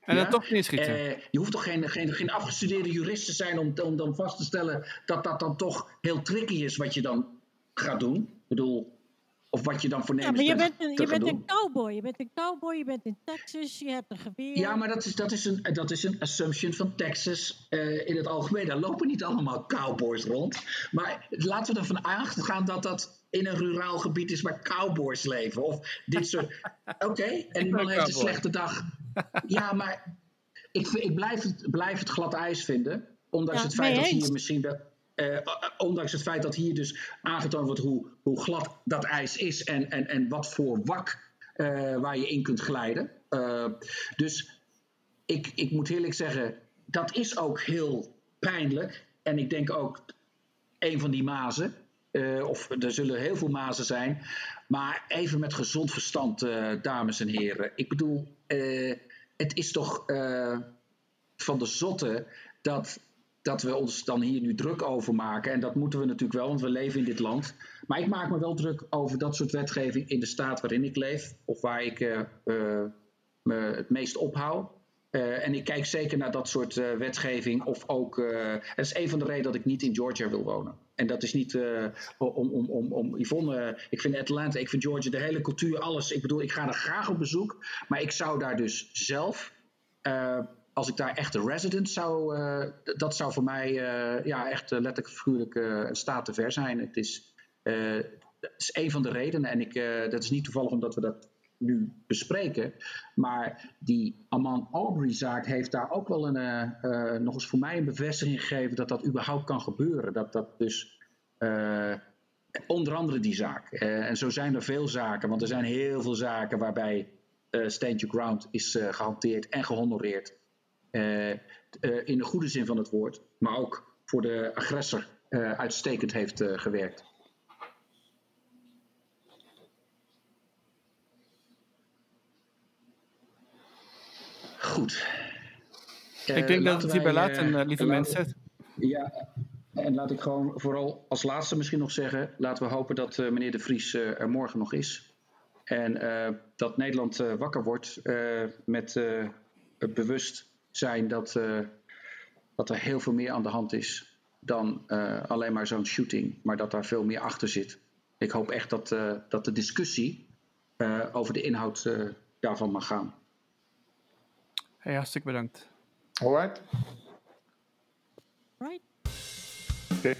En ja? dan toch niet schieten. Uh, je hoeft toch geen, geen, geen afgestudeerde jurist te zijn om, om dan vast te stellen dat dat dan toch heel tricky is wat je dan gaat doen. Ik bedoel, of wat je dan voornemens Ja, maar je bent, een, je bent een cowboy. Je bent een cowboy, je bent in Texas, je hebt een geweer. Ja, maar dat is, dat is, een, dat is een assumption van Texas uh, in het algemeen. Daar lopen niet allemaal cowboys rond. Maar laten we ervan uitgaan dat dat in een ruraal gebied is waar cowboys leven. Of dit soort... *laughs* Oké, okay, en die man heeft een slechte dag. *laughs* Ja, maar ik, ik blijf, het, blijf het glad ijs vinden. Ondanks Ja, het feit dat eens. hier misschien wel... eh, ondanks het feit dat hier dus aangetoond wordt hoe, hoe glad dat ijs is en, en, en wat voor wak eh, waar je in kunt glijden. Eh, dus ik, ik moet eerlijk zeggen, dat is ook heel pijnlijk. En ik denk ook een van die mazen. eh, of er zullen heel veel mazen zijn. Maar even met gezond verstand, eh, dames en heren. Ik bedoel, eh, het is toch eh, van de zotte dat, dat we ons dan hier nu druk over maken. En dat moeten we natuurlijk wel, want we leven in dit land. Maar ik maak me wel druk over dat soort wetgeving in de staat waarin ik leef. Of waar ik me het meest ophoud. En ik kijk zeker naar dat soort wetgeving. Of ook, het is een van de redenen dat ik niet in Georgia wil wonen. En dat is niet eh, om, om, om, om Yvonne. ik vind Atlanta, ik vind Georgia, de hele cultuur, alles. Ik bedoel, ik ga er graag op bezoek. Maar ik zou daar dus zelf. eh, als ik daar echt een resident zou. d- dat zou voor mij ja, echt letterlijk figuurlijk een staat te ver zijn. Het is, is een van de redenen. En ik, dat is niet toevallig omdat we dat nu bespreken. Maar die Aman Aubrey-zaak heeft daar ook wel een, eh, eh, nog eens voor mij een bevestiging gegeven dat dat überhaupt kan gebeuren. Dat dat dus. eh, onder andere die zaak. En zo zijn er veel zaken, want er zijn heel veel zaken waarbij eh Stand Your Ground is eh, gehanteerd en gehonoreerd. Eh, eh, in de goede zin van het woord, maar ook voor de agressor uitstekend heeft gewerkt. Goed. Eh, ik denk dat het hierbij laten, eh, eh, lieve laten- mensen. ja, en laat ik gewoon vooral als laatste misschien nog zeggen: laten we hopen dat meneer De Vries er morgen nog is. En dat Nederland wakker wordt met het bewustzijn dat, dat er heel veel meer aan de hand is dan alleen maar zo'n shooting, maar dat daar veel meer achter zit. Ik hoop echt dat, dat de discussie over de inhoud daarvan mag gaan. Hey, hartstikke bedankt. Alright? Right? Oké.